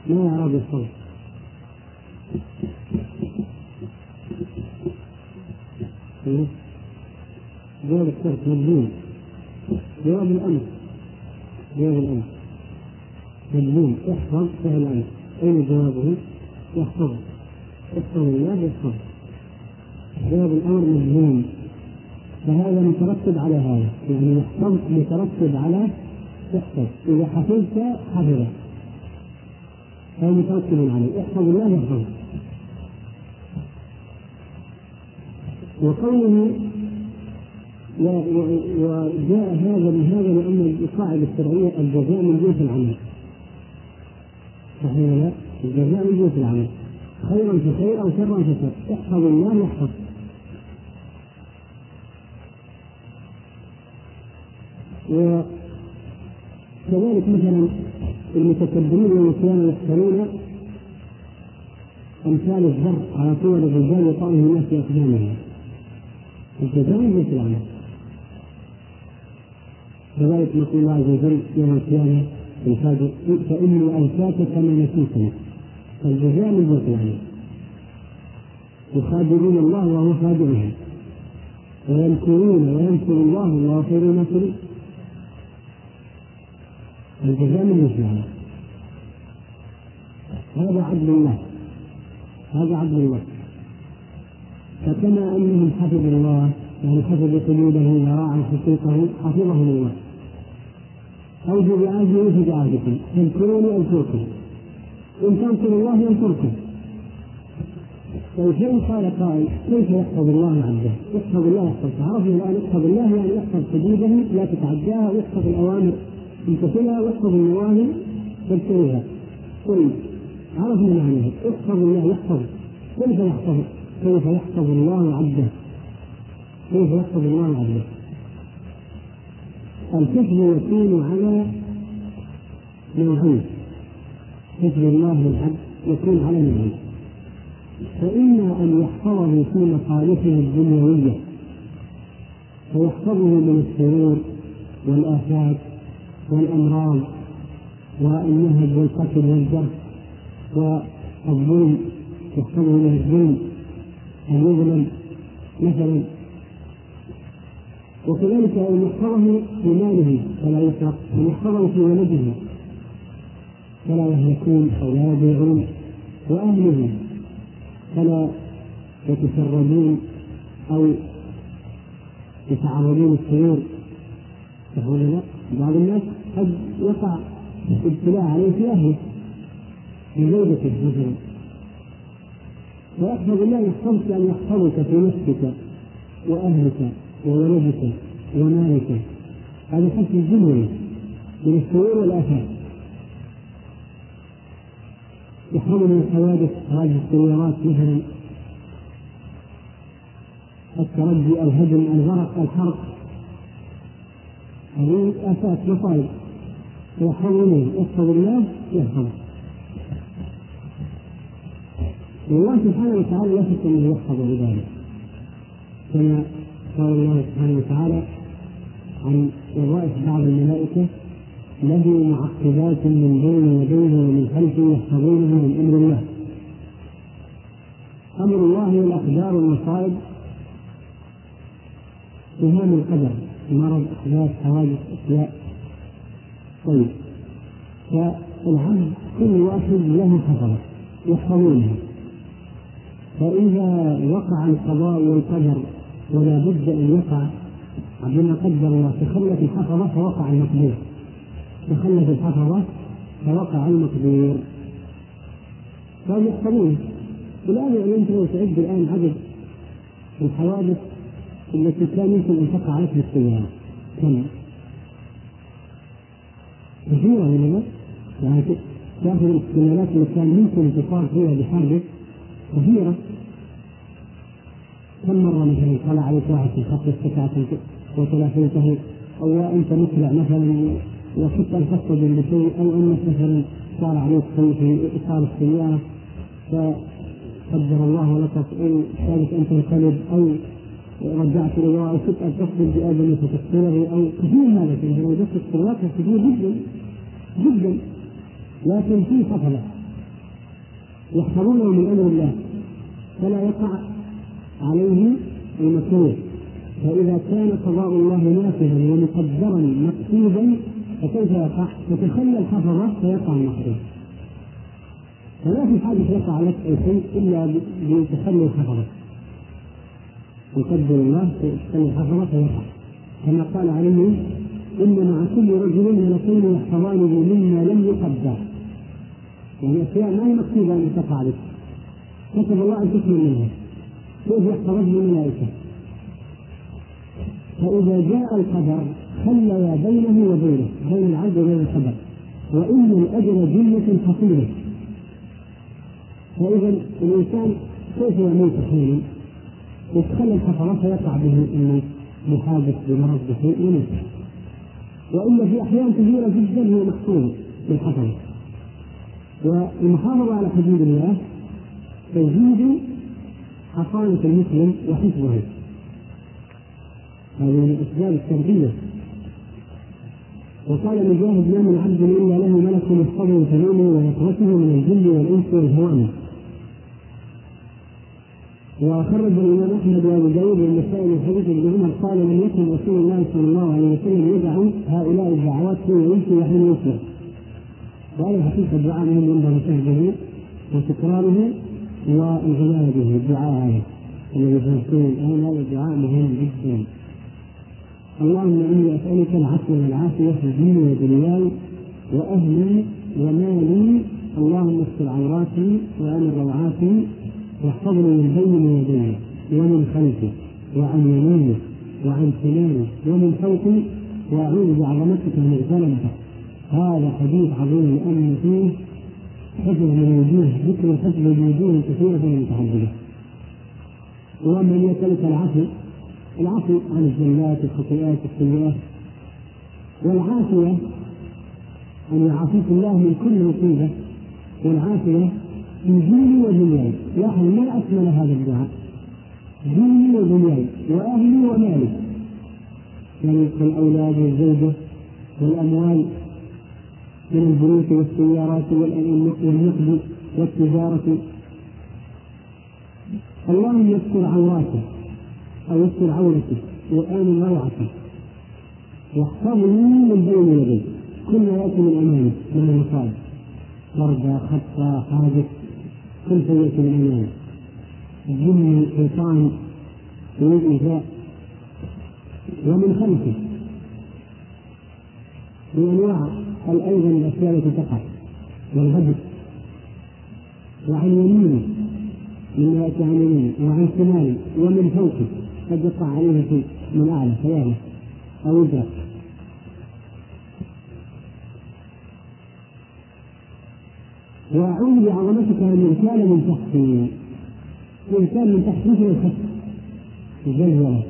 ما إعراب يحفظك جواب الشرط مجنون جواب الأمر. جواب الأمر. مجنون احفظ فعل الأمر. أين جوابه؟ يحفظ احفظ الله يحفظ جواب الأمر مجنون فهذا مترتب على هذا. يعني يحفظ مترتب على احفظ. إذا حفظت حفظ هذا مترتب عليه. احفظ الله يحفظ وقوله وجاء هذا من هذا لأن القاعدة الشرعية الجزاء من جنس العمل. صحيح لا؟ الجزاء من جنس العمل. خيرا فخير أو شرا فشر احفظ الله يحفظ. وكذلك مثلا المتكبرين يوم كانوا يحصلون أمثال الذر على صور الرجال يطعه الناس في أقدامهم. الجزاء مثل العمل كذلك نقول الله عز وجل يوم القيامة الفاجر فاني اوفاك كما نسيتني فالجزاء من جنس العمل يخادعون الله وهو خادعهم ويمكرون ويمكر الله والله خير الماكرين. الجزاء من مثل هذا عدل الله. هذا عدل الله. فكما انهم حفظوا الله يعني حفظوا قلوبهم وراعوا حقوقه حفظهم الله اوفوا بعهدي اوفوا بعهدكم اذكروني أذكركم. إن تنصروا الله ينصركم طيب فإن قال قائل كيف يحفظ الله عبده؟ يحفظ الله يحفظ عرفنا الآن يحفظ الله يعني يحفظ حدوده لا تتعداها ويحفظ الأوامر امتثلها واحفظ النواهي فابتغيها طيب عرفنا معناه. احفظ الله يحفظ. كيف يحفظ؟ كيف يحفظ الله عبده؟ كيف يحفظ الله عبده؟ الحفظ يكون على نوعين حفظ الله للعبد يكون على نوعين فإما أن يحفظه في مصالحه الدنيوية فيحفظه من الشرور والآفات والأمراض والنهب والقتل والجرح والظلم يحفظه من الظلم. يظلم مثلا. وكذلك أن يحفظه في ماله فلا يسرق أن يحفظه في ولده فلا يهلكون أو لا يضيعون وأهله فلا يتشردون أو يتعرضون للسرور. فهو بعض الناس قد يقع ابتلاء عليه في أهله في زوجته مثلا ويحفظ الله يحفظك أن يحفظك في نفسك وأهلك وولدك ومالك هذا حفظ الدنيا من الشرور والآفات يحفظ من الحوادث حوادث السيارات مثلا. التردي الهدم الغرق الحرق. هذه آفات مصائب. منه يحفظ الله يحفظه والله سبحانه وتعالى شك انه يحفظ عباده كما قال الله سبحانه وتعالى عن وظائف بعض الملائكة له معقبات من بين يديه ومن خلفه يحفظونه من أمر الله. أمر الله هو الاقدار والمصائب. إهام القدر مرض أحداث حوادث أشياء. طيب. فالعبد كل واحد له حفظه يحفظونه. فإذا وقع القضاء والقدر ولا بد أن يقع عندما قدر الله تخلت الحفظة فوقع المقدور تخلت الحفظة فوقع المقدور فهم يحفظون الآن يعني أنت لو تعد الآن عدد الحوادث التي كان يمكن أن تقع لك بالسيارة كم؟ كثيرة ولا لا؟ يعني تأخذ الاحتمالات اللي كان ممكن تصاب فيها بحادث كثيرة كم مرة مثلا طلع عليك واحد في خط السكات وتلافيته أو أنت مسرع مثلا وكنت أن تصطدم بشيء أو أنك مثلا صار عليك شيء في إطار السيارة فقدر الله لك أو كانت أن تنقلب أو رجعت إلى أو كنت أن تصدم بآدم فتقتله أو كثير هذا في لو جبت الصلوات كثير جدا جدا. لكن في حفظة يحفظونه من أمر الله. فلا يقع عليه المكروه. فإذا كان قضاء الله نافذا ومقدرا مكتوبا فكيف يقع؟ تتخلى الحفظة فيقع المحظوظ فلا في حاجة يقع لك أي شيء إلا بتخلي الحفظة. يقدر الله تخلي الحفظة فيقع. كما قال عليه إن مع كل رجل ملكين يحفظانه مما لم يقدر. يعني أشياء ما هي مكتوبة أن تقع لك. كتب الله أن تكمل منها. كيف يحفظه الملائكة فإذا جاء القدر خلي بينه وبينه بين العبد وبين القدر. وإن الأجل جنة حصيلة فإذا الإنسان كيف يموت حينا؟ يتخلى الحفرة فيقع به الموت بحادث بمرض بشيء يموت وإلا في أحيان كثيرة جدا هو محصول بالحفرة. والمحافظة على حدود الله تزيد حصانة المسلم وحفظه. هذه من أسباب التربية. وقال مجاهد ما من عبد إلا له ملك يحفظه تماما ويقوته من الجن والإنس والهوام وخرج الإمام أحمد وأبو داود والنسائي من حديث ابن عمر قال لم يكن رسول الله صلى الله عليه وسلم يدعو هؤلاء الدعوات حين يمشي وحين يصبح وهذا حقيقة الدعاء مهم ينبغي فهمه وتكراره والعناية به الدعاء هذا الذي تذكرون الآن هذا الدعاء مهم جدا. اللهم إني أسألك العفو والعافية في ديني ودنياي وأهلي ومالي. اللهم استر عوراتي وأمن روعاتي واحفظني من بين يدي ومن خلفي وعن يميني وعن شمالي ومن فوقي وأعوذ بعظمتك من ظلمك هذا حديث عظيم لأن فيه حفظ من الوجوه ذكر من وجوه كثيرة متعددة ومن يسألك العفو العفو عن الزلات الخطيئات السيئات. والعافية أن يعافيك الله من كل مصيبة. والعافية في ديني ودنياي لاحظ ما أكمل هذا الدعاء. ديني ودنياي وأهلي ومالي يعني الأولاد والزوجة والأموال. من البنوك والسيارات والنقد والتجارة. اللهم يستر عوراته أو يستر عورته وآمن روعته واحفظني من بين يديه كل يأتي من أمامه من المصائب. ضربة خطة حادث كل شيء يأتي من أمامه الجن الشيطان يريد إيذاء ومن خلفه بأنواع قال أيضا الأشياء التي تقع والغدر وعن يمينه من يأتي عن يمينه وعن شماله ومن فوقه قد يقع عليه في من أعلى فيهلك أو يدرك. وأعوذ بعظمتك أن كان من تحتي كان من تحت مثل الخط الزلزلة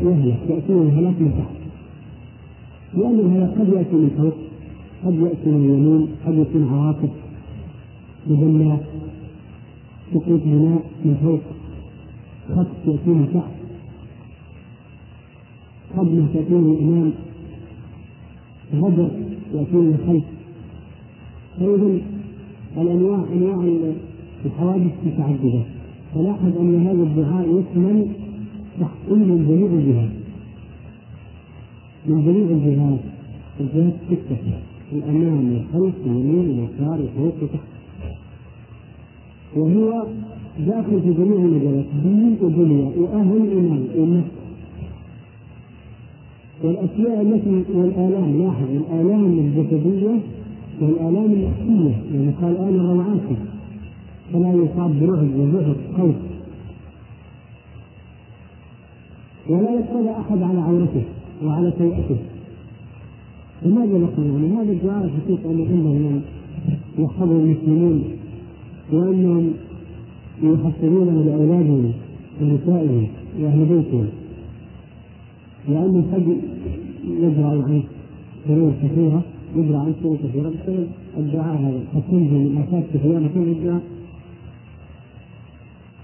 فيهلك يأتيه الهلاك من تحت. لأن الهلاك قد يأتي من فوق قد يأتي من اليمين قد يكون عواصف مدمرة سقوط بناء من فوق خط يأتي من تحت. صدمة تأتي من الأمام غدر يأتي من الخلف فإذا الأنواع أنواع الحوادث متعددة فلاحظ أن هذا الدعاء يشمل من جميع الجهات من جميع الجهات الجهات ستة الأمام والخلف واليمين واليسار وفوق وتحت وهو داخل في جميع المجالات دين ودنيا وأهل ومال والنفس. والأشياء التي والآلام لاحظ الآلام الجسدية والآلام النفسية يعني قال أنا روعاتي فلا يصاب برعب وزهر خوف ولا يطلع أحد على عورته. وعلى سيئته لماذا نقول يعني هذا الدعاء الحقيقة أنه عندهم يحفظه المسلمون وأنهم يحصلونه لأولادهم ونسائهم وأهل بيتهم؟ لأنه قد يجرى عنه شرور كثيرة يجرى عنه شرور كثيرة. بسبب الدعاء هذا قد من آفات كثيرة بسبب الدعاء.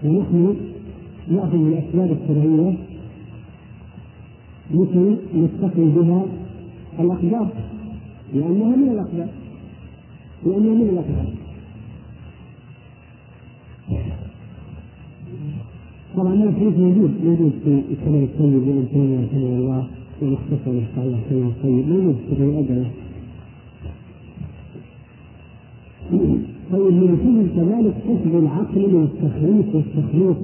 ونحن نأخذ الأسباب الشرعية مثل نستقي بها الأقدار لأنها من الأقدار لأنها من الأقدار طبعا الحديث موجود. موجود في الكلام الطيب لابن تيمية رحمه الله ومختصر صحيح الكلام الطيب. موجود في الأدلة طيب من الحزن كذلك حفظ العقل من التخريف والتخليط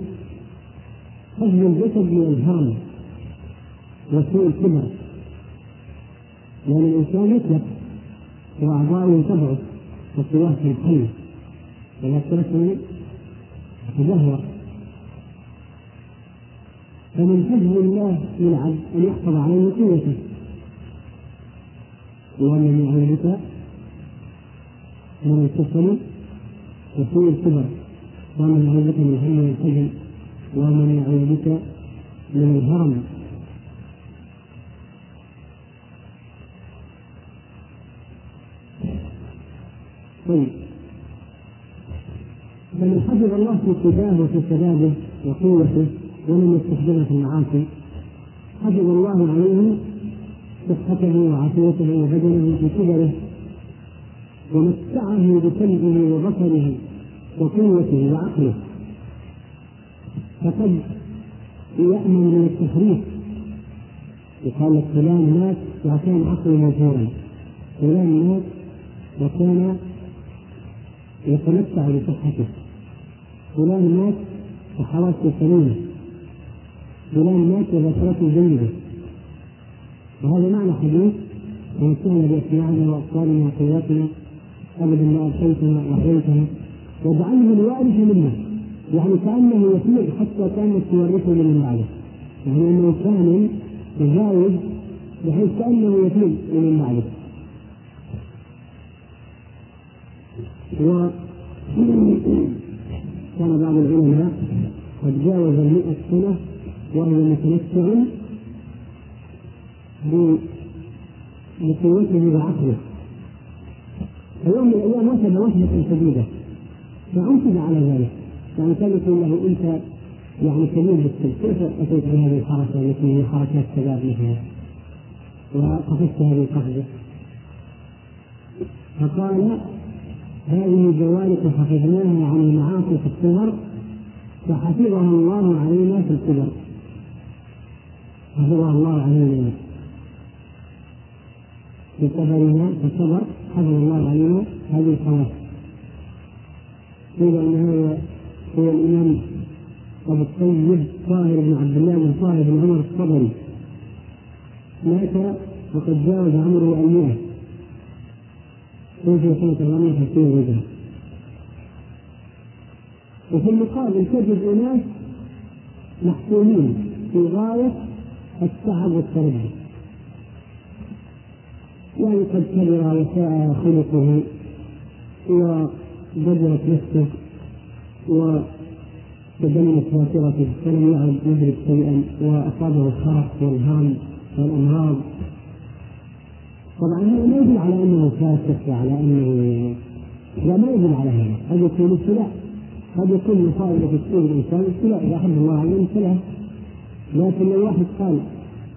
حفظ الجسد من الهرم. وسوء الكبر لأن الإنسان يتلف وأعضاؤه تضعف وقواه تنحل ولا تركه تدهور فمن حفظ الله للعبد أن يحفظ عليه قوته. ومن يعودك من الكسل وسوء الكبر ومن يعودك من هم والحزن ومن يعودك من الهرم. طيب فمن حفظ الله في قداه وفي شبابه وقوته ولم يستخدمها في المعاصي حفظ الله عليه صحته وعافيته وبدنه في كبره ومتعه بسمعه وبصره وقوته وعقله فقد يأمن من التحريف. يقال لك فلان مات وكان عقله موفورا فلان مات وكان يتمتع بصحته فلان مات وحواسه سليمه فلان مات وذاكرته جيده. وهذا معنى حديث ومتعنا باسماعنا واطفالنا وقواتنا أبدا ما ابقيتنا وأحييتنا واجعله الوارث منا يعني كأنه يسير حتى كانت تورثه من بعده. يعني أنه كان يجاوز بحيث كأنه يتيم من بعده. كان بعض العلماء قد جاوز المئة سنة وهو متمتع بقوته وعقله. فيوم من الأيام وثب وثبة شديدة فأنتج على ذلك. يعني كان يقول له أنت يعني كبير بالسن كيف أتيت بهذه الحركة؟ التي هي حركات شباب مثلها وقفزت هذه القفزة. فقال هذه جوارح حفظناها عن المعاصي في الصغر فحفظها الله علينا في الكبر. حفظها الله علينا. في كبرنا في الصبر حفظ الله علينا هذه الحواس قيل ان هذا هو الإمام أبو الطيب طاهر بن عبد الله بن طاهر بن عمر الصبري مات وقد جاوز عمره المئة توفي سنة 450 هجرة وفي المقابل تجد أناس محكومين في غاية التعب والتردد يعني قد كبر وساء خلقه وبدرت نفسه وتدنت خاطرته. فلم يعد يدرك شيئا وأصابه الخرق والهرم والأمراض. طبعا هذا ما يدل على أنه فاسق وعلى أنه لا ما يدل على هذا. قد يكون ابتلاء قد يكون مصائب في تصيب الإنسان. ابتلاء إذا احب الله عليه ابتلاء لكن لو واحد قال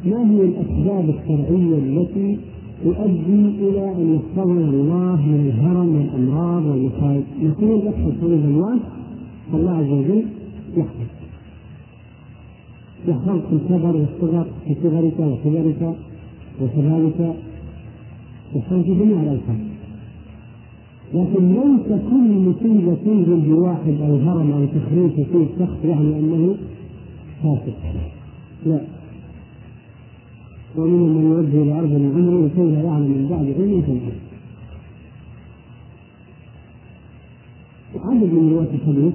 ما هي الأسباب الشرعية التي تؤدي إلى أن يحفظنا الله من الهرم والأمراض والمصائب نقول احفظ حدود الله فالله عز وجل يحفظ. يحفظك الكبر والصغر في صغرك وكبرك وشبابك في جميع الالفاظ لكن ليس كل مصيبة تنزل بواحد أو هرم أو تخريج فيه شخص يعني أنه فاسق. لا. ومنهم من يوجه إلى أرض من عمره لكي لا يعلم من بعد علم شيئا عدد من رواة الحديث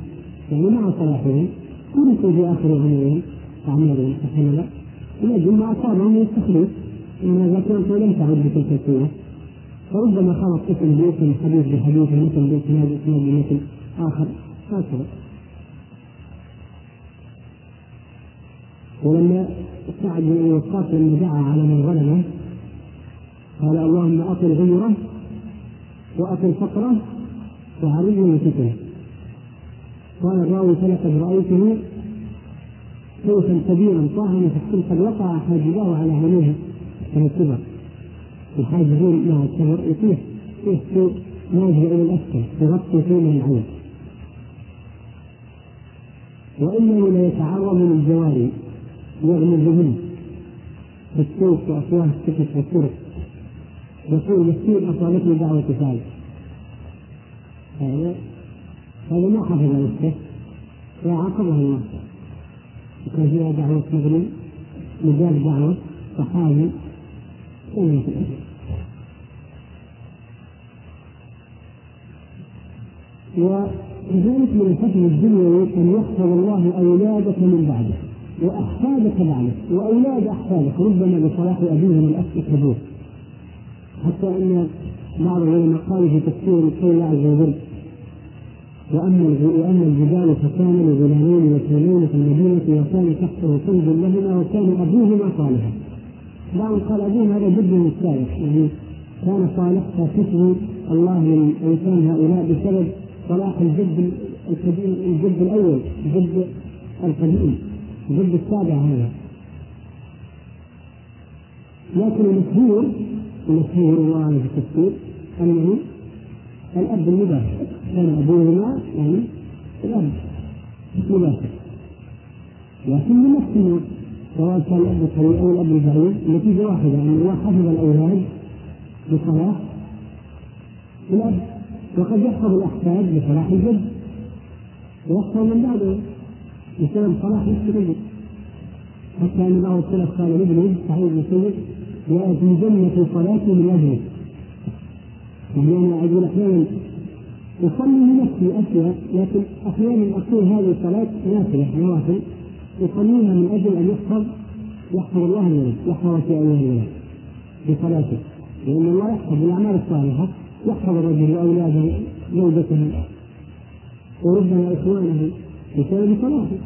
يعني مع صلاحهم تركوا في آخر عمرهم اعمالهم سبحان الله لاجل ما اصابهم من التخليف ان كانت لم تعد بتلك القوة فربما خلط اسم باسم حديث بحديث مثل باسناد اسناد بمثل آخر. هكذا. ولما سعد بن أبي وقاص لما دعا على من ظلمه قال اللهم اطل غيره واطل فقره وعرضه فتنه قال الراوي فلقد رأيته سيفا كبيرا طاهنا في قد وقع حاجباه على عينيه من الكبر. الحاجبين مع الكبر يطيح يطيح نازل إلى الأسفل يغطي فيه من العين. وإنه ليتعرض من الجواري يغمز بهن في السوق وأفواه السكك والطرق. يقول مسكين أصابتني دعوة فعل هذا هذا ما حفظ نفسه وعاقبه الله وكان فيها دعوة مغني مجال دعوة صحابي. وكذلك من الحكم الدنيوي أن يحفظ الله أولادك من بعدك وأحفادك بعدك وأولاد أحفادك ربما بصلاح أبيهم الاخ كبير حتى أن بعض العلماء قالوا في تفسير قول الله عز وجل وأما وأما الجبال فكان لغلامين يتيمين في المدينة وكان تحته كنز لهما وكان أبوهما صالحا. بعض قال ابوهما هذا جد الثالث يعني كان صالح فكسب الله للانسان هؤلاء بسبب صلاح الجد القديم الجد الأول الجد القديم الجد السابع هذا. لكن المشهور المشهور الله في التفسير أنه الأب المباشر. كان أبوهما يعني الأب مباشر لكن من نفس سواء كان الأب القريب أو الأب البعيد النتيجة واحدة ان يعني الله حفظ الأولاد بصلاح الأب وقد يحفظ الأحفاد بصلاح الجد ويحفظ من بعده بسبب صلاح نفس الجد حتى أن بعض السلف قال لابنه سعيد بن سيد يا في جنة صلاتي من اجلك يعني أنا أقول أحيانا أصلي لنفسي أشياء لكن أحيانا أقول هذه الصلاة نافلة نوافل اصليها من أجل أن يحفظ يحفظ الله الولد يحفظ في ايها الولد بصلاته. لأن الله يحفظ الأعمال الصالحة يحفظ الرجل وأولاده زوجته وربما إخوانه بسبب صلاته.